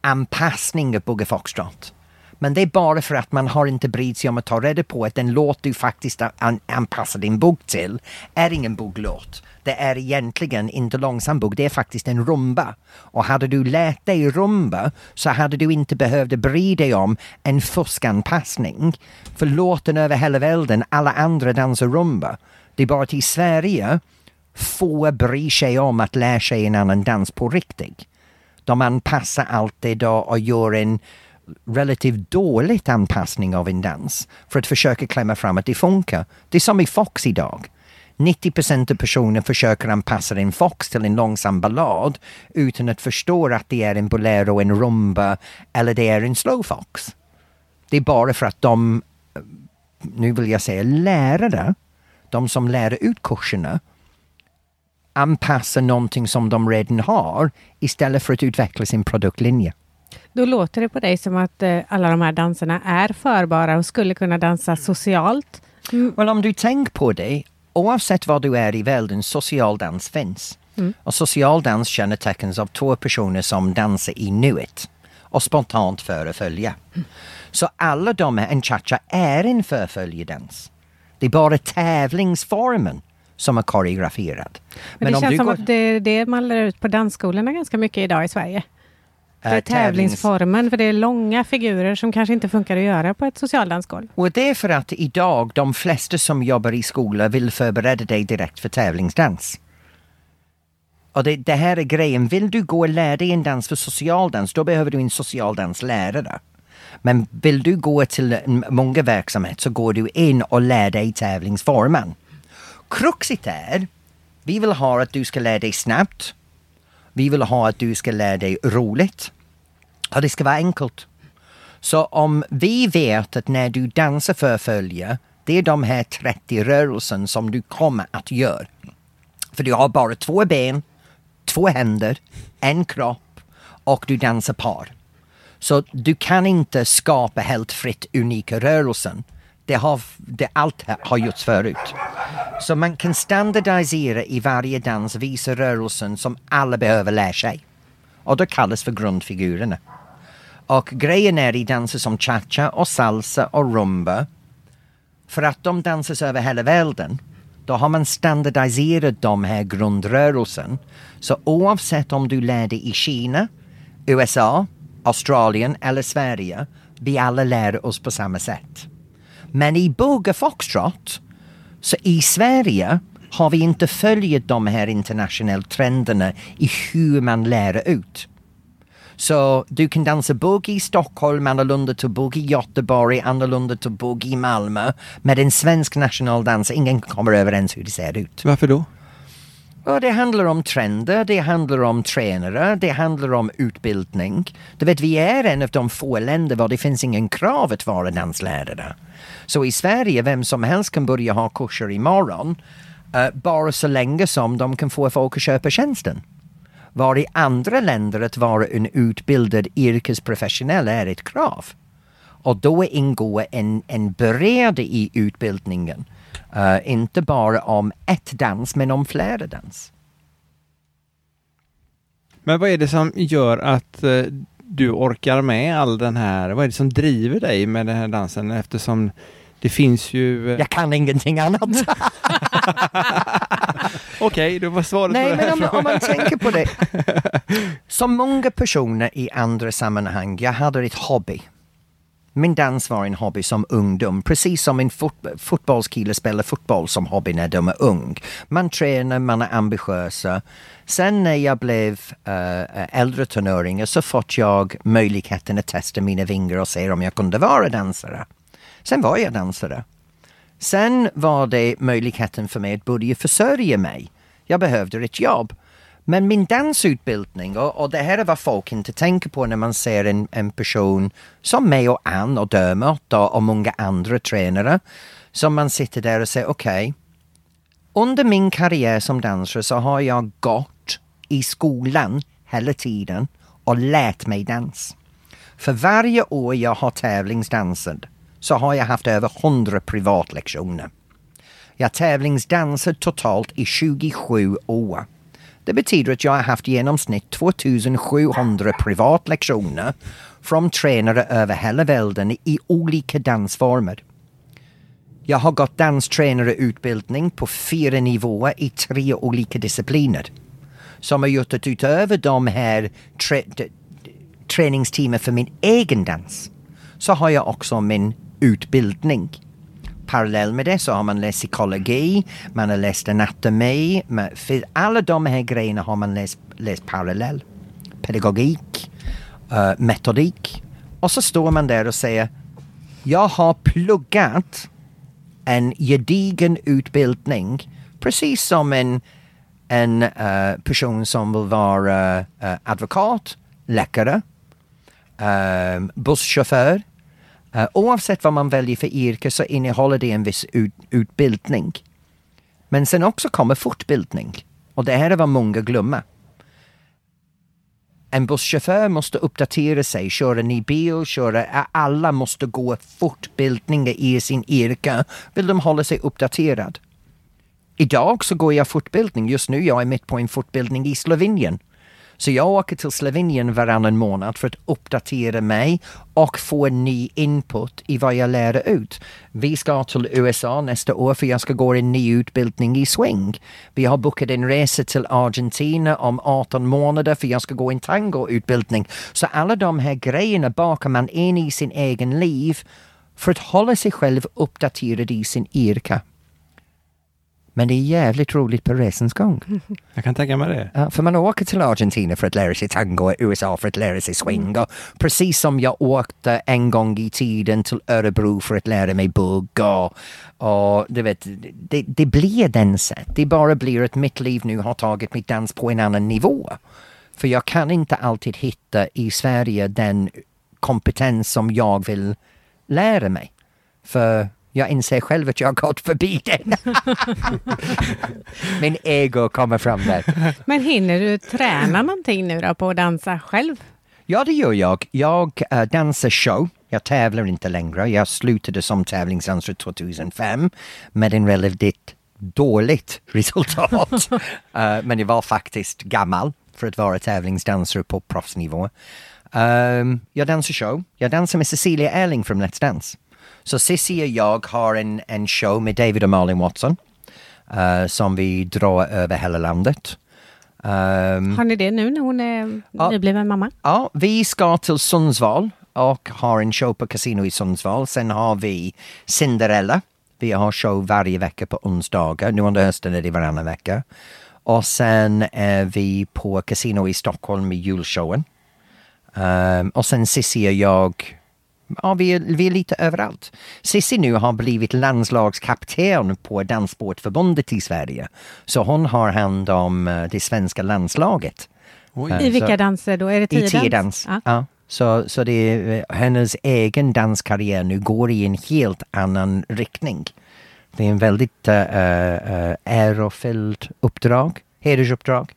anpassning av boogie foxtrot. Men det är bara för att man har inte brytt sig om att ta reda på att den låt du faktiskt anpassar din bugg till är ingen bugglåt. Det är egentligen inte långsam bugg, det är faktiskt en rumba. Och hade du lärt dig rumba så hade du inte behövt bry dig om en fuskanpassning. För låten över hela världen, alla andra dansar rumba. Det är bara till Sverige få bryr sig om att lära sig en annan dans på riktigt. De anpassar alltid då och gör en relativt dålig anpassning av en dans för att försöka klämma fram att det funkar. Det är som i Fox idag. 90 procent av personer försöker anpassa en fox till en långsam ballad utan att förstå att det är en bolero, en rumba eller det är en slow fox. Det är bara för att de, nu vill jag säga lärare, de som lär ut kurserna anpassa någonting som de redan har istället för att utveckla sin produktlinje. Då låter det på dig som att eh, alla de här danserna är förbara och skulle kunna dansa socialt. Mm. Well, om du tänker på det, oavsett var du är i världen, social dans finns. Mm. Och social dans kännetecknas av två personer som dansar i nuet och spontant förfölja. Mm. Så alla de här, en cha-cha är en förföljedans. Det är bara tävlingsformen som är koreograferad. Men, Men det känns som går... att det är det man lär ut på dansskolorna ganska mycket idag i Sverige. Är tävlingsformen, för det är långa figurer som kanske inte funkar att göra på ett socialdansgolv. Och det är för att idag de flesta som jobbar i skolan vill förbereda dig direkt för tävlingsdans. Och det, det, här är grejen, vill du gå och lära dig en dans för socialdans, då behöver du en socialdanslärare. Men vill du gå till många verksamheter så går du in och lär dig tävlingsformen. Kruxet är, vi vill ha att du ska lära dig snabbt. Vi vill ha att du ska lära dig roligt. Och det ska vara enkelt. Så om vi vet att när du dansar förfölja, det är de här 30 rörelserna som du kommer att göra. För du har bara två ben, två händer, en kropp och du dansar par. Så du kan inte skapa helt fritt unika rörelser. Det har, det, allt har gjorts förut. Så man kan standardisera i varje dans, visa rörelsen som alla behöver lära sig. Och det kallas för grundfigurerna. Och grejen är i danser som cha-cha och salsa och rumba, för att de dansas över hela världen, då har man standardiserat de här grundrörelsen. Så oavsett om du lär dig i Kina, USA, Australien eller Sverige, vi alla lär oss på samma sätt. Men i Boga foxtrot, så i Sverige har vi inte följt de här internationella trenderna i hur man lär ut. Så du kan dansa boogie i Stockholm annorlunda till boogie i Göteborg, annorlunda till boogie i Malmö. Med en svensk nationaldans, ingen kommer överens hur det ser ut. Varför då? Och det handlar om trender, det handlar om tränare, det handlar om utbildning. Du vet, vi är en av de få länder där det finns ingen krav att vara danslärare. Så i Sverige, vem som helst kan börja ha kurser imorgon, uh, bara så länge som de kan få folk att köpa tjänsten. Var i andra länder att vara en utbildad yrkesprofessionell är ett krav. Och då ingår en, en bredd i utbildningen. Uh, inte bara om ett dans, men om flera dans. Men vad är det som gör att uh, du orkar med all den här, vad är det som driver dig med den här dansen eftersom det finns ju... Eh, Jag kan ingenting annat. Okej, okay, då var svaret Nej, men om, om, man tänker på det. Som många personer i andra sammanhang, jag hade ett hobby. Min dans var en hobby som ungdom, precis som en fot fotbollskille spelar fotboll som hobby när de är ung. Man tränar, man är ambitiösa. Sen när jag blev äh, äldre tonåring så fått jag möjligheten att testa mina vingar och se om jag kunde vara dansare. Sen var jag dansare. Sen var det möjligheten för mig att börja försörja mig. Jag behövde ett jobb. Men min dansutbildning, och, och det här är vad folk inte tänker på när man ser en, en person som mig och Ann och Dermot och, och många andra tränare. Som man sitter där och säger okej, okay, under min karriär som dansare så har jag gått i skolan hela tiden och lärt mig dans. För varje år jag har tävlingsdansat så har jag haft över 100 privatlektioner. Jag tävlingsdansat totalt i 27 år. Det betyder att jag har haft genomsnitt 2700 privatlektioner från tränare över hela världen i olika dansformer. Jag har gått danstränarutbildning på fyra nivåer i tre olika discipliner. Som har gjort att utöver de här tre träningsteamen för min egen dans så har jag också min utbildning. Parallell med det så har man läst psykologi, man har läst anatomi. För alla de här grejerna har man läst, läst parallell. Pedagogik, uh, metodik. Och så står man där och säger jag har pluggat en gedigen utbildning precis som en, en uh, person som vill vara uh, advokat, läkare, uh, busschaufför. Uh, oavsett vad man väljer för yrke så innehåller det en viss ut, utbildning. Men sen också kommer fortbildning. Och det här är vad många glömmer. En busschaufför måste uppdatera sig, köra ny bil, köra, alla måste gå fortbildningar i sin yrke. Vill de hålla sig uppdaterad? Idag så går jag fortbildning. Just nu jag är mitt på en fortbildning i Slovenien. Så jag åker till Slovenien varannan månad för att uppdatera mig och få ny input i vad jag lär ut. Vi ska till USA nästa år för jag ska gå en ny utbildning i swing. Vi har bokat en resa till Argentina om 18 månader för jag ska gå en tangoutbildning. Så alla de här grejerna bakar man in i sin egen liv för att hålla sig själv uppdaterad i sin yrke. Men det är jävligt roligt på resans gång. Jag kan tänka mig det. Ja, för man åker till Argentina för att lära sig tango och USA för att lära sig swing. Och precis som jag åkte en gång i tiden till Örebro för att lära mig bugg. Och, och du vet, det, det blir den sätt. Det bara blir att mitt liv nu har tagit mitt dans på en annan nivå. För jag kan inte alltid hitta i Sverige den kompetens som jag vill lära mig. För jag inser själv att jag har gått förbi den. Min ego kommer fram där. Men hinner du träna någonting nu då på att dansa själv? Ja, det gör jag. Jag uh, dansar show. Jag tävlar inte längre. Jag slutade som tävlingsdansare 2005 med en relativt dåligt resultat. uh, men jag var faktiskt gammal för att vara tävlingsdansare på proffsnivå. Um, jag dansar show. Jag dansar med Cecilia Erling från Let's Dance. Så Cissi och jag har en, en show med David och Malin Watson uh, som vi drar över hela landet. Um, har ni det nu när hon är ja, nybliven mamma? Ja, vi ska till Sundsvall och har en show på Casino i Sundsvall. Sen har vi Cinderella. Vi har show varje vecka på onsdagar. Nu under hösten är det varannan vecka. Och sen är vi på Casino i Stockholm med julshowen. Um, och sen Cissi och jag ja, vi, är, vi är lite överallt. Sissi nu har blivit landslagskapten på Danssportförbundet i Sverige. Så hon har hand om uh, det svenska landslaget. Uh, I vilka danser då? Är det tiodans? I tiodans, ja. ja. Så, så det är, uh, hennes egen danskarriär nu går i en helt annan riktning. Det är en väldigt uh, uh, ärofylld uppdrag, hedersuppdrag.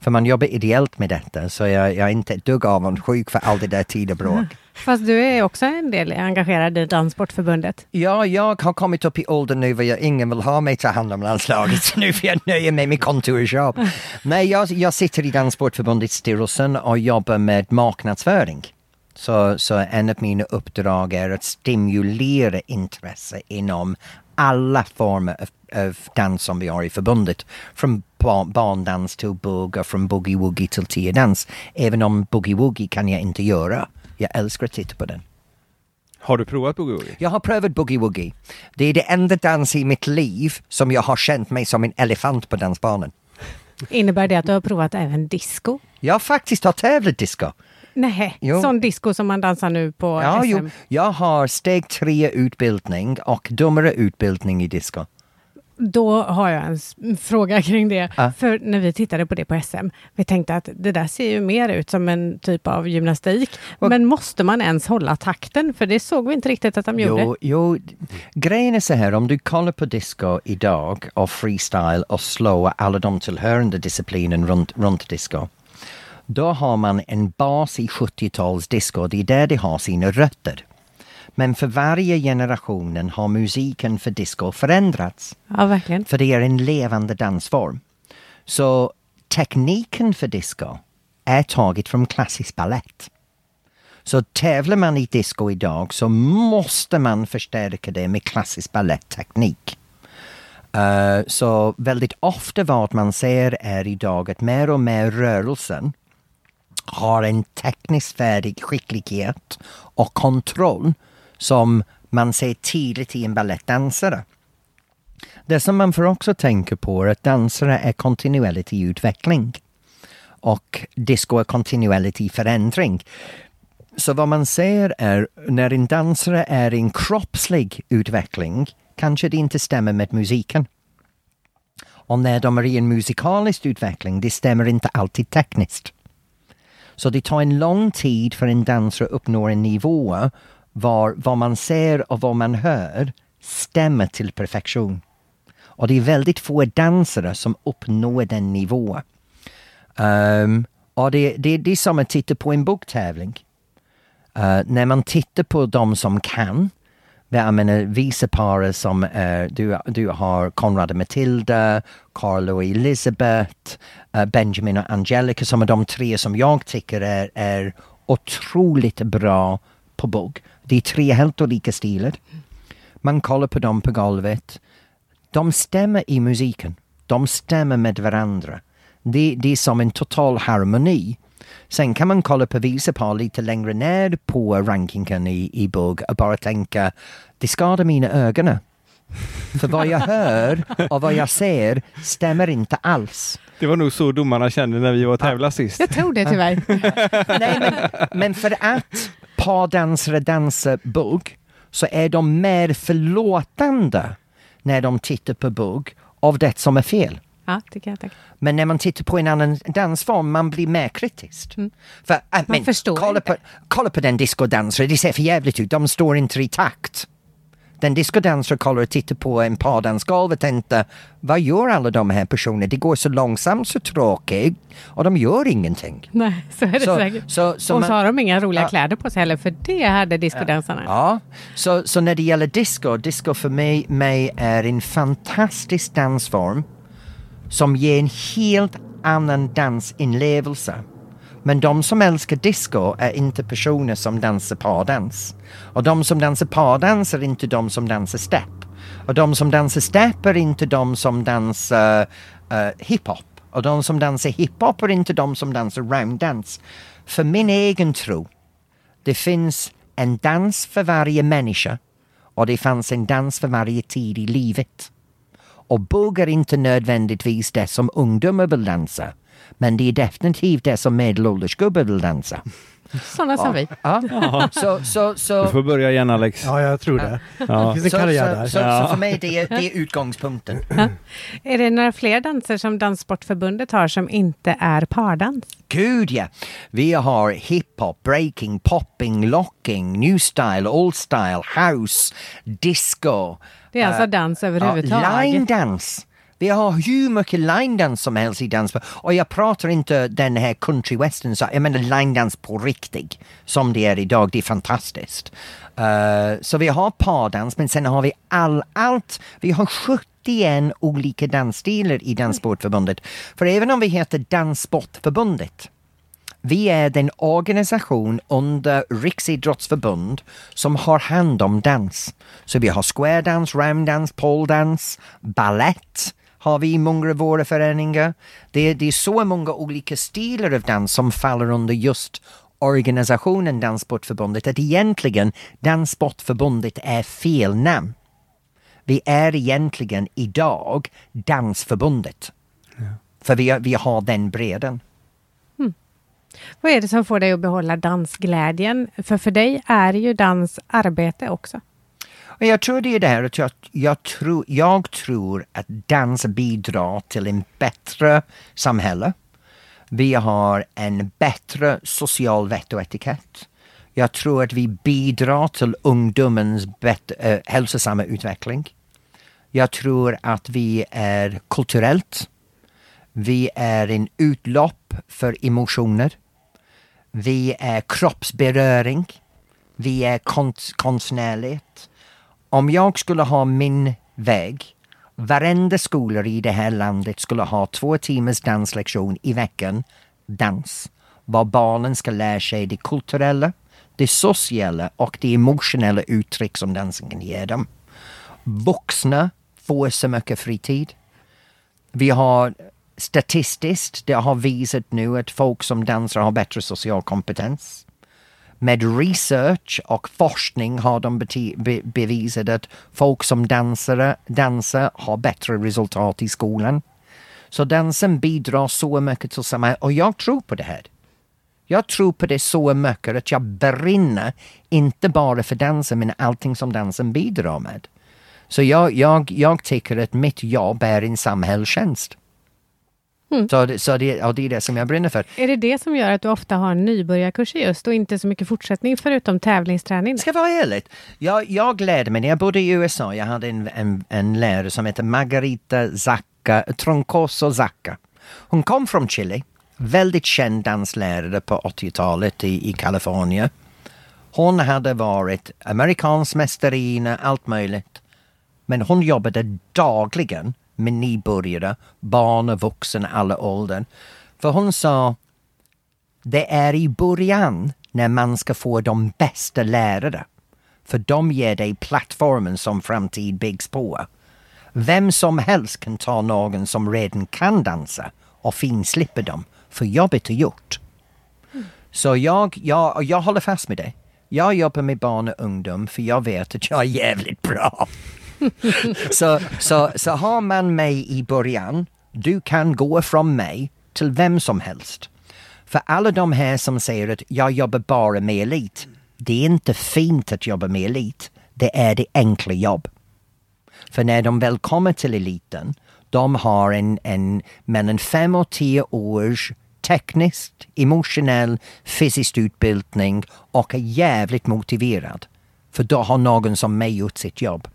För man jobbar ideellt med detta, så jag, jag är inte ett dugg avundsjuk för all det där tid och bråk. Fast du är också en del engagerad i Danssportförbundet. Ja, jag har kommit upp i åldern nu där ingen vill ha mig ta hand om landslaget. Så nu får jag nöja mig med kontorsjobb. Nej, jag, jag sitter i Danssportförbundets styrelsen och jobbar med marknadsföring. Så, så en av mina uppdrag är att stimulera intresse inom alla former av, av dans som vi har i förbundet. Från barndans till bugg och från boogie-woogie till tiodans. Även om boogie-woogie kan jag inte göra. Jag älskar att titta på den. Har du provat boogie-woogie? Jag har prövat boogie-woogie. Det är det enda dans i mitt liv som jag har känt mig som en elefant på dansbanan. Innebär det att du har provat även disco? Jag faktiskt har tävlat disco. Nej, jo. sån disco som man dansar nu på ja, SM? Jo. Jag har steg tre utbildning och domare utbildning i disco. Då har jag en fråga kring det. Ah. För när vi tittade på det på SM, vi tänkte att det där ser ju mer ut som en typ av gymnastik. Och, men måste man ens hålla takten? För det såg vi inte riktigt att de gjorde. Jo, jo, grejen är så här, om du kollar på disco idag och freestyle och slow alla de tillhörande disciplinen runt, runt disco. Då har man en bas i 70-tals disco, det är där det har sina rötter. Men för varje generation har musiken för disco förändrats. Ja, verkligen. För det är en levande dansform. Så tekniken för disco är taget från klassisk ballett. Så tävlar man i disco idag så måste man förstärka det med klassisk ballettteknik. Uh, så väldigt ofta vad man ser är idag att mer och mer rörelsen har en tekniskt färdig skicklighet och kontroll som man ser tidigt i en ballettdansare. Det som man får också tänka på är att dansare är kontinuerligt i utveckling och disco är kontinuerligt i förändring. Så vad man ser är när en dansare är i en kroppslig utveckling kanske det inte stämmer med musiken. Och när de är i en musikalisk utveckling, det stämmer inte alltid tekniskt. Så det tar en lång tid för en dansare att uppnå en nivå var vad man ser och vad man hör stämmer till perfektion. Och det är väldigt få dansare som uppnår den nivån. Um, ehm, och det, det, det är som att titta på en boktävling. Uh, när man tittar på de som kan, jag menar viceparet som är... du, du har Konrad och Matilda, Carlo och Elisabeth, uh, Benjamin och Angelica som är de tre som jag tycker är, är otroligt bra på bugg. Det är tre helt olika stilar. Man kollar på dem på golvet. De stämmer i musiken. De stämmer med varandra. Det, det är som en total harmoni. Sen kan man kolla på visapar lite längre ner på rankingen i, i bugg och bara tänka, det skadar mina ögon. För vad jag hör och vad jag ser stämmer inte alls. Det var nog så domarna kände när vi var och tävlade sist. Jag tror det tyvärr. Nej, men, men för att pardansare dansar bugg så är de mer förlåtande när de tittar på bugg av det som är fel. Ja, kan jag tänka. Men när man tittar på en annan dansform, man blir mer kritisk. Mm. För, äh, man men, förstår kolla inte. på, kolla på den discodansare, det ser för jävligt ut, de står inte i takt. Den discodansare kollar och tittar på en pardansgolv och tänker, vad gör alla de här personerna? Det går så långsamt, så tråkigt och de gör ingenting. Nej, så är det Så- säkert. så- så och man- så har de inga roliga Ja. kläder på sig heller, för det hade discodansarna. Ja, så, så när det gäller disco, disco för mig, mig är en fantastisk dansform som ger en helt annan dansinlevelse. Men de som älskar disco är inte personer som dansar pardans. Och de som dansar pardans är inte de som dansar step. Och de som dansar step är inte de som dansar uh, hiphop. Och de som dansar hiphop är inte de som dansar rounddance. För min egen tro det finns en dans för varje människa och det fanns en dans för varje tid i livet. Och bugg är inte nödvändigtvis det som ungdomar vill dansa. Men det är definitivt det som medelålders gubbar vill dansa. Sådana som vi. Ja. Så, så, så, Du får börja igen Alex. Ja, jag tror det. Ja. Det finns en så, karriär så, där. så, Ja. så för mig det är, det är utgångspunkten. Är det några fler danser som Danssportförbundet har som inte är pardans? Gud ja! Vi har hiphop, breaking, popping, locking, new style, old style, house, disco. Det är alltså dans överhuvudtaget. Ja, line dance. Vi har hur mycket linedance som helst i dans. Och jag pratar inte den här country western, så jag menar linedance på riktigt. Som det är idag, det är fantastiskt. Uh, så vi har pardans, men sen har vi all, allt. Vi har 71 olika dansstilar i Danssportförbundet. För även om vi heter Danssportförbundet vi är den organisation under Riksidrottsförbund som har hand om dans. Så vi har square dance, round dance, pole dance, ballett har vi i många av våra föreningar. Det, det är så många olika stilar av dans som faller under just organisationen Danssportförbundet att egentligen Danssportförbundet är fel namn. Vi är egentligen idag Dansförbundet. För vi, vi har den bredden. Vad är det som får dig att behålla dansglädjen? För för dig är ju dans arbete också. Och jag tror det är det här att jag, jag, tror, jag tror att dans bidrar till en bättre samhälle. Vi har en bättre social vett och etikett. Jag tror att vi bidrar till ungdomens bet, äh, eh, hälsosamma utveckling. Jag tror att vi är kulturellt. Vi är en utlopp för emotioner. Vi är kroppsberöring. Vi är konst, konstnärligt. Om jag skulle ha min väg varenda skola i det här landet skulle ha två timmars danslektion i veckan, dans. Var barnen ska lära sig det kulturella, det sociala och det emotionella uttryck som dansen kan ge dem. Vuxna får så mycket fritid. Vi har statistiskt, det har visat nu att folk som dansar har bättre social kompetens. Med research och forskning har de be bevisat att folk som dansare, dansar har bättre resultat i skolan. Så dansen bidrar så mycket till samhället och jag tror på det här. Jag tror på det så mycket att jag brinner, inte bara för dansen, men allting som dansen bidrar med. Så jag, jag, jag tycker att mitt jobb är en samhällstjänst. Mm. Så, det, så det, och det är det som jag brinner för. Är det det som gör att du ofta har nybörjarkurser just och inte så mycket fortsättning förutom tävlingsträning? Ska vara ärligt, jag, jag lärde mig när jag bodde i USA, jag hade en, en, en lärare som hette Margarita Zacca, Troncoso Zacca. Hon kom från Chile, väldigt känd danslärare på 80-talet i, i Kalifornien. Hon hade varit amerikansk mästarinna, allt möjligt. Men hon jobbade dagligen med nybörjare, barn och vuxna, alla åldrar. För hon sa, det är i början när man ska få de bästa lärare. För de ger dig plattformen som framtid byggs på. Vem som helst kan ta någon som redan kan dansa och finslippa dem, för jobbet är gjort. Mm. Så jag, jag, jag håller fast med det. Jag jobbar med barn och ungdom för jag vet att jag är jävligt bra. så, så, så har man mig i början, du kan gå från mig till vem som helst. För alla de här som säger att jag jobbar bara med elit, det är inte fint att jobba med elit. Det är det enkla jobb. För när de väl kommer till eliten, de har en, en mellan fem och tio års tekniskt, emotionell, fysisk utbildning och är jävligt motiverad. För då har någon som mig gjort sitt jobb.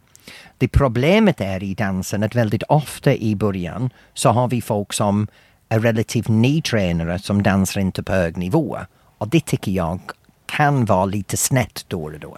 Det problemet är i dansen att väldigt ofta i början så har vi folk som är relativt nytränare som dansar inte på hög nivå. Och det tycker jag kan vara lite snett då och då.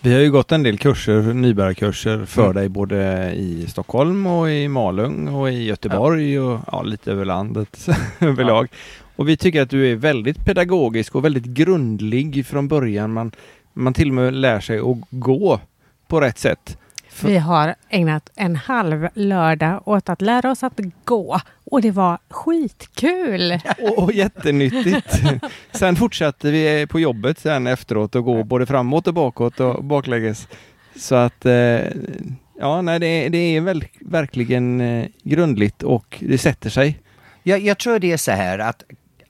Vi har ju gått en del kurser, nybörjarkurser för mm. dig både i Stockholm och i Malung och i Göteborg ja. och ja, lite över landet överlag. Ja. Och vi tycker att du är väldigt pedagogisk och väldigt grundlig från början. Man, man till och med lär sig att gå på rätt sätt. Vi har ägnat en halv lördag åt att lära oss att gå och det var skitkul! Och, och jättenyttigt. sen fortsatte vi på jobbet sen efteråt och gå både framåt och bakåt och baklänges. Så att eh, ja, nej, det, det är väl, verkligen eh, grundligt och det sätter sig. Jag, jag tror det är så här att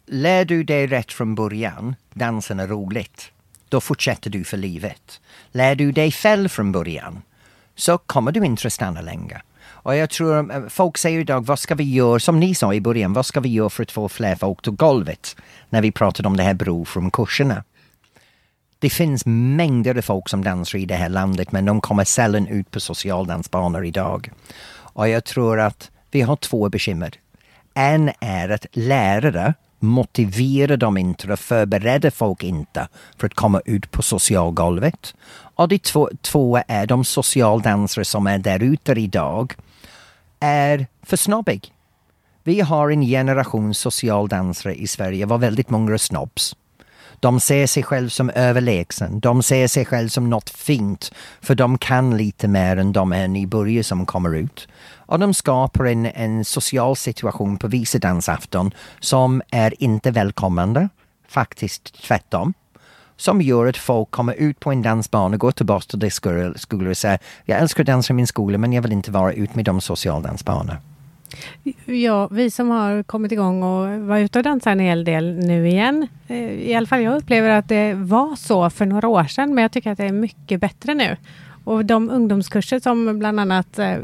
lär du dig rätt från början, dansen är roligt, då fortsätter du för livet. Lär du dig fel från början, så kommer du inte stanna länge. Och jag tror eh, folk säger idag, vad ska vi göra, som ni sa i början, vad ska vi göra för att få fler folk till golvet? När vi pratade om det här bro från kurserna. Det finns mängder av folk som dansar i det här landet men de kommer sällan ut på socialdansbanor idag. Och jag tror att vi har två bekymmer. En är att lärare motiverar dem inte och förbereder folk inte för att komma ut på socialgolvet. Och de två, två är de socialdansare som är där ute idag är för snobbig. Vi har en generation socialdansare i Sverige, var väldigt många snobbs. De ser sig själv som överlägsen. De ser sig själv som något fint, för de kan lite mer än de här nybörjare som kommer ut. Och de skapar en, en social situation på visedansafton som är inte välkomnande, faktiskt tvärtom som gör att folk kommer ut på en dansbana, går tillbaka till det skolor och säger jag älskar att dansa i min skola men jag vill inte vara ute med de socialdansbanor. Ja, vi som har kommit igång och var ute och dansade en hel del nu igen. Eh, I alla fall jag upplever att det var så för några år sedan, men jag tycker att det är mycket bättre nu. Och de ungdomskurser som bland annat eh,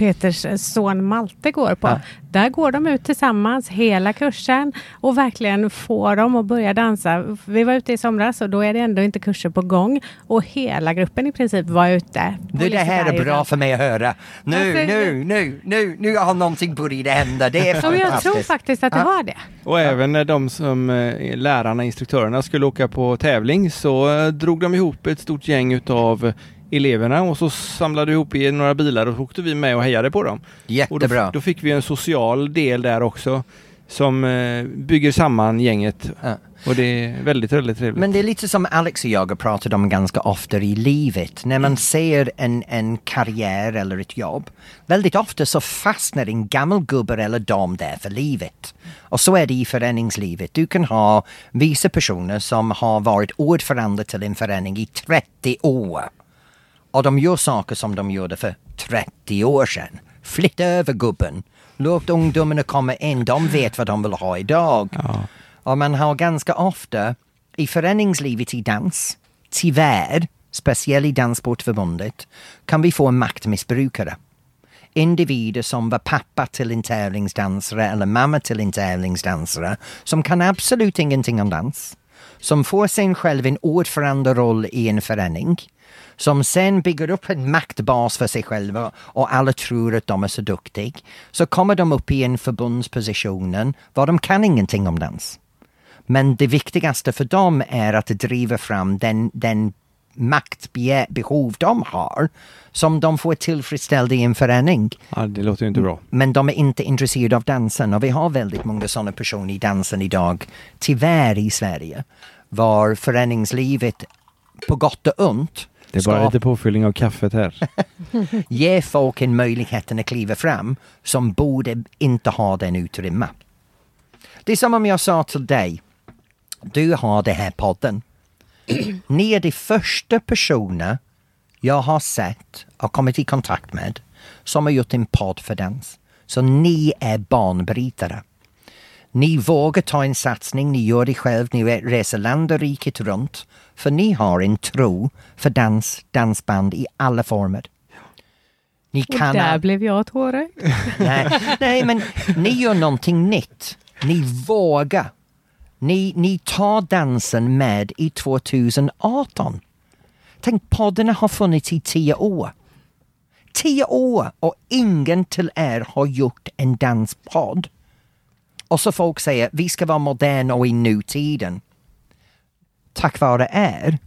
Peters son Malte går på. Ja. Där går de ut tillsammans hela kursen och verkligen får dem att börja dansa. Vi var ute i somras och då är det ändå inte kurser på gång och hela gruppen i princip var ute. Nu det här är bra för mig att höra. Nu, alltså, nu, nu, nu, nu har någonting börjat hända. Det är fantastiskt. Jag tror faktiskt att det har det. Och även när de som eh, lärarna, instruktörerna skulle åka på tävling så eh, drog de ihop ett stort gäng utav eleverna och så samlade vi ihop i några bilar och så åkte vi med och hejade på dem. Och då, Jättebra. då fick vi en social del där också som eh, bygger samman gänget. Ja. Och det är väldigt, väldigt trevligt. Men det är lite som Alex och jag har pratat om ganska ofta i livet. När man ser en, en karriär eller ett jobb, väldigt ofta så fastnar en gammal gubbe eller dam där för livet. Och så är det i föreningslivet. Du kan ha vissa personer som har varit ordförande till en förening i 30 år. Och de gör saker som de gjorde för 30 år sedan. Flytta över gubben. Låt ungdomarna komma in. De vet vad de vill ha idag. Och man har ganska ofta i föreningslivet i dans, tyvärr, speciellt i Danssportförbundet, kan vi få en maktmissbrukare. Individer som var pappa till en tävlingsdansare eller mamma till en tävlingsdansare som kan absolut ingenting om dans. Som får sig själv en ordförande roll i en förening. Som sen bygger upp en maktbas för sig själva och alla tror att de är så duktiga. Så kommer de upp i en förbundspositionen var de kan ingenting om dans. Men det viktigaste för dem är att driva fram den, den maktbehov de har som de får tillfredsställd i en förening. ja, det låter inte bra. Men de är inte intresserade av dansen och vi har väldigt många sådana personer i dansen idag, tyvärr i Sverige, var föreningslivet på gott och ont Det är bara lite påfyllning av kaffet här. ge folk en möjlighet att kliva fram som borde inte ha den utrymme. Det är som om jag sa till dig, du har den här podden. Ni är de första personer jag har sett och kommit i kontakt med som har gjort en podd för dans. Så ni är banbrytare. Ni vågar ta en satsning, ni gör det själv, ni reser land och riket runt. För ni har en tro för dans, dansband i alla former. Ni Och kan... där blev jag tårögd. Nej, nej, men ni gör någonting nytt. Ni vågar. Ni, ni tar dansen med i 2018. Tänk, poddarna har funnits i tio år. Tio år och ingen till er har gjort en danspodd. Och så folk säger vi ska vara moderna och i nutiden. Tack vare er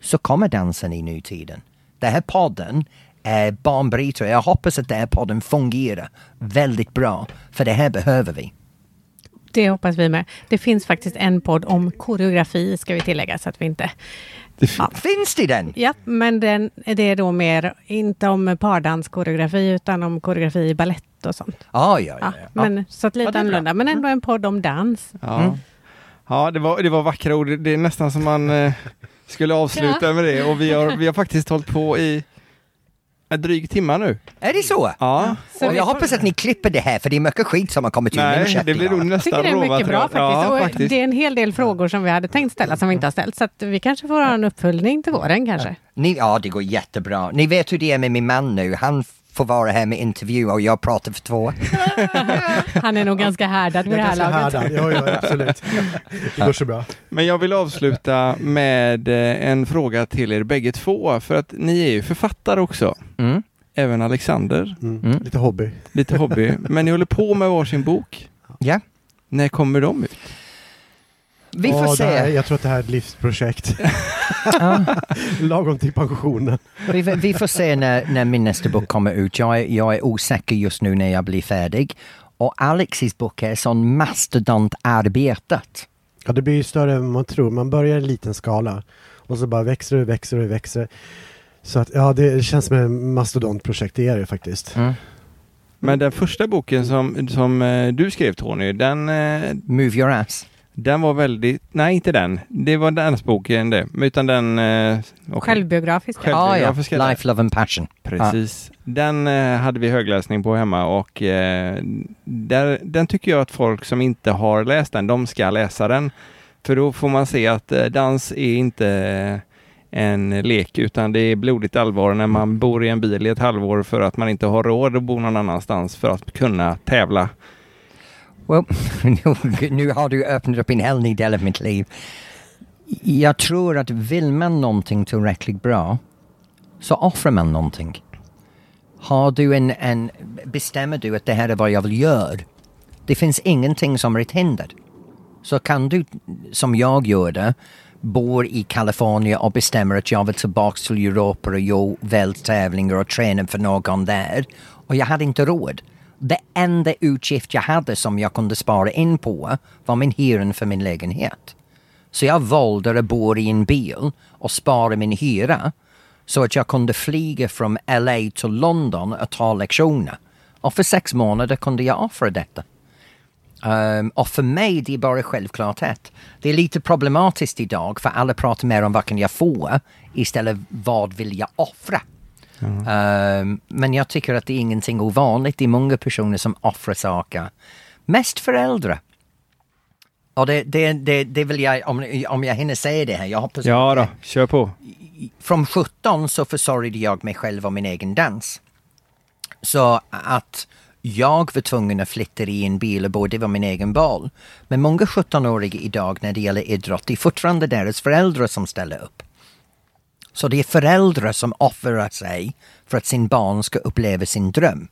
så kommer dansen i nutiden. Den här podden är banbrytare. Jag hoppas att den här podden fungerar väldigt bra. För det här behöver vi. Det hoppas vi med. Det finns faktiskt en podd om koreografi, ska vi tillägga, så att vi inte... Ja, Finns det den? ja men den, det är då mer, inte om pardanskoreografi, utan om koreografi i ballett och sånt. Ah, ja, ja, Ja, ja. men, så att Ja, lite det bra. annorlunda, men ändå en podd om dans. Ja, ja det, var, det var vackra ord. Det är nästan som man eh, skulle avsluta med det. Och vi har, vi har faktiskt hållit på i en dryg timma nu. Är det så? Ja. Så och jag hoppas att ni klipper det här för det är mycket skit som har kommit ur Nej, det blir nog Jag tycker nästan det är mycket bra faktiskt. Ja, faktiskt. Det är en hel del frågor som vi hade tänkt ställa som vi inte har ställt. Så att vi kanske får ha en uppföljning till våren kanske. Ni, ja, det går jättebra. Ni vet hur det är med min man nu. Han får vara här med intervju och jag pratar för två. Han är nog ganska härdad vid det är här laget. härdad. Ja, ja, absolut. Det går så bra. Men jag vill avsluta med eh, en fråga till er bägge två. För att ni är ju författare också. Mm. Även Alexander. Mm. Mm. Lite hobby. Lite hobby. Men ni håller på med varsin bok. Ja, När kommer de ut? Vi får Ja, det här, se. jag tror att det här är ett livsprojekt. Ja, Lagom till pensionen. vi, vi får se när, när min nästa bok kommer ut. Jag är, jag är osäker just nu när jag blir färdig. Och Alexis bok är sån mastodontarbetet. Ja, det blir ju större än man tror. Man börjar i en liten skala och så bara växer det, växer det, växer. Så att ja, det känns som ett mastodontprojekt. Det är det faktiskt. Mm. Men den första boken som, som eh, du skrev Tony, den, eh, Move your ass. Den var väldigt... Nej, inte den. Det var dansboken det. Utan den... Eh, okej. Självbiografiska. Själv- Ah, ja. Självbiografiska. Life, Love and Passion. Precis. Den eh, hade vi högläsning på hemma och eh, där, den tycker jag att folk som inte har läst den, de ska läsa den. För då får man se att eh, dans är inte en lek utan det är blodigt allvar när man bor i en bil i ett halvår för att man inte har råd att bo någon annanstans för att kunna tävla. Well, nu, nu har du öppnat upp en hel ny del av mitt liv. Jag tror att vill man någonting tillräckligt bra så offrar man någonting. Har du en, en, bestämmer du att det här är vad jag vill göra. Det finns ingenting som är ett hinder. så kan du, som jag gjorde, bor i Kalifornien och bestämmer att jag vill tillbaka till Europa och göra vältävlingar och träna för någon där. Och jag hade inte råd. Det enda utgift jag hade som jag kunde spara in på var min hyra för min lägenhet. Så jag valde att bo i en bil och spara min hyra så att jag kunde flyga från LA till London och ta lektioner. Och för sex månader kunde jag offra detta. Um, och för mig det är bara självklarhet. Det är lite problematiskt idag för alla pratar mer om vad kan jag få istället vad vill jag offra. Mm. Men jag tycker att det är ingenting ovanligt. Det är många personer som offrar saker. Mest föräldrar. Och det, det, det, det vill jag, om, om jag hinner säga det här, jag hoppas... Ja då, kör på. Från 17 så försörjde jag mig själv och min egen dans. Så att jag var tvungen att flytta i en bil och bo, det var min egen val. Men många 17-åriga idag när det gäller idrott, det är fortfarande deras föräldrar som ställer upp. Så det är föräldrar som offrar sig för att sin barn ska uppleva sin dröm.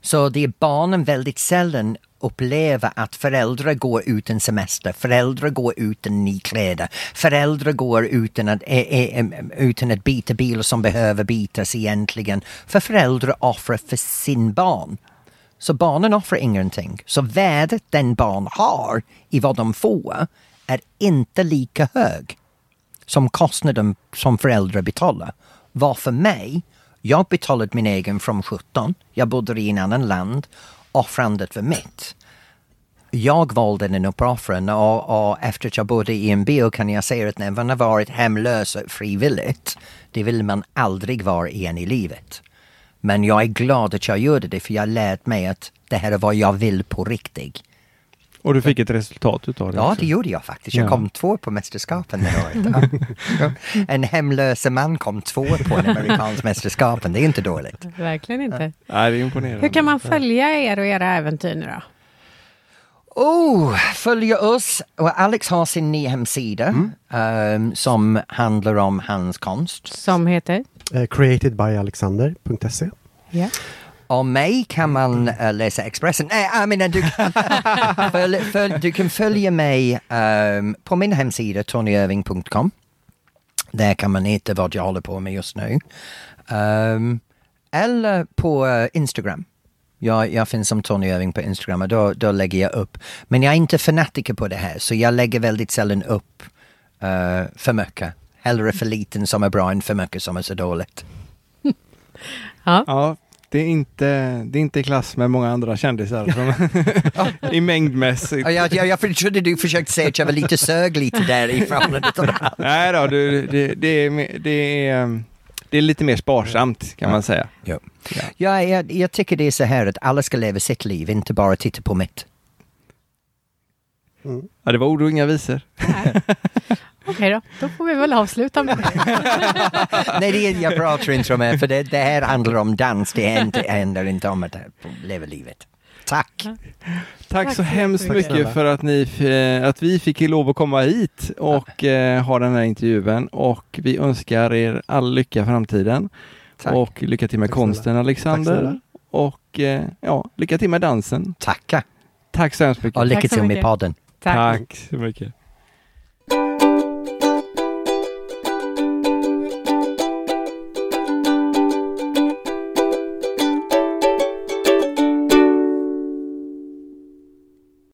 Så det är barnen väldigt sällan upplever att föräldrar går ut en semester, föräldrar går utan nykläder, föräldrar går utan att, eh, eh, utan att byta bil som behöver bytas egentligen. För föräldrar offrar för sin barn. Så barnen offrar ingenting. Så värdet den barn har i vad de får är inte lika hög som kostnaden som föräldrar betalar. Var för mig, jag betalade min egen från 17, jag bodde i en annan land, offrandet var mitt. Jag valde den uppoffringen och, och efter att jag bodde i en bil kan jag säga att när man har varit hemlös frivilligt, det vill man aldrig vara igen i livet. Men jag är glad att jag gjorde det för jag lärde mig att det här är vad jag vill på riktigt. Och du fick ett resultat utav det? Ja, också. det gjorde jag faktiskt. Jag ja. kom två på mästerskapen det året. en hemlös man kom två på en amerikansk mästerskapen. Det är inte dåligt. Verkligen inte. Nej, det är imponerande. Hur kan man följa er och era äventyr nu då? Oh, följ oss. Och Alex har sin nya hemsida mm. um, som handlar om hans konst. Som heter? Uh, createdbyalexander.se yeah. Om mig kan man uh, läsa Expressen. Nej, jag menar, du, kan, följ, följ, du kan följa mig um, på min hemsida tonyirving.com. Där kan man hitta vad jag håller på med just nu. Um, eller på uh, Instagram. Jag, jag finns som Tony Irving på Instagram och då, då lägger jag upp. Men jag är inte fanatiker på det här så jag lägger väldigt sällan upp uh, för mycket. Hellre för liten som är bra än för mycket som är så dåligt. ja. ja, det är inte, det är inte i klass med många andra kändisar som, i mängdmässigt. Ja, jag, jag trodde du försökte säga att jag var lite sög lite därifrån. Nej då, du, det, det, är, det, är, det är lite mer sparsamt kan man säga. Ja. Ja, jag, jag tycker det är så här att alla ska leva sitt liv, inte bara titta på mitt. Mm. Ja, det var ord och inga visor. Okej då, då får vi väl avsluta med det. Nej, det är, jag pratar inte om det, för det, det här handlar om dans, det handlar inte om att leva livet. Tack! Tack, Tack så hemskt mycket, mycket för att, ni, att vi fick lov att komma hit och eh, ha den här intervjun och vi önskar er all lycka i framtiden. Tack. Och lycka till med Tack konsten snälla. Alexander. Och eh, ja, lycka till med dansen. Tacka! Tack så hemskt mycket. Och lycka till med podden. Tack. Tack så mycket.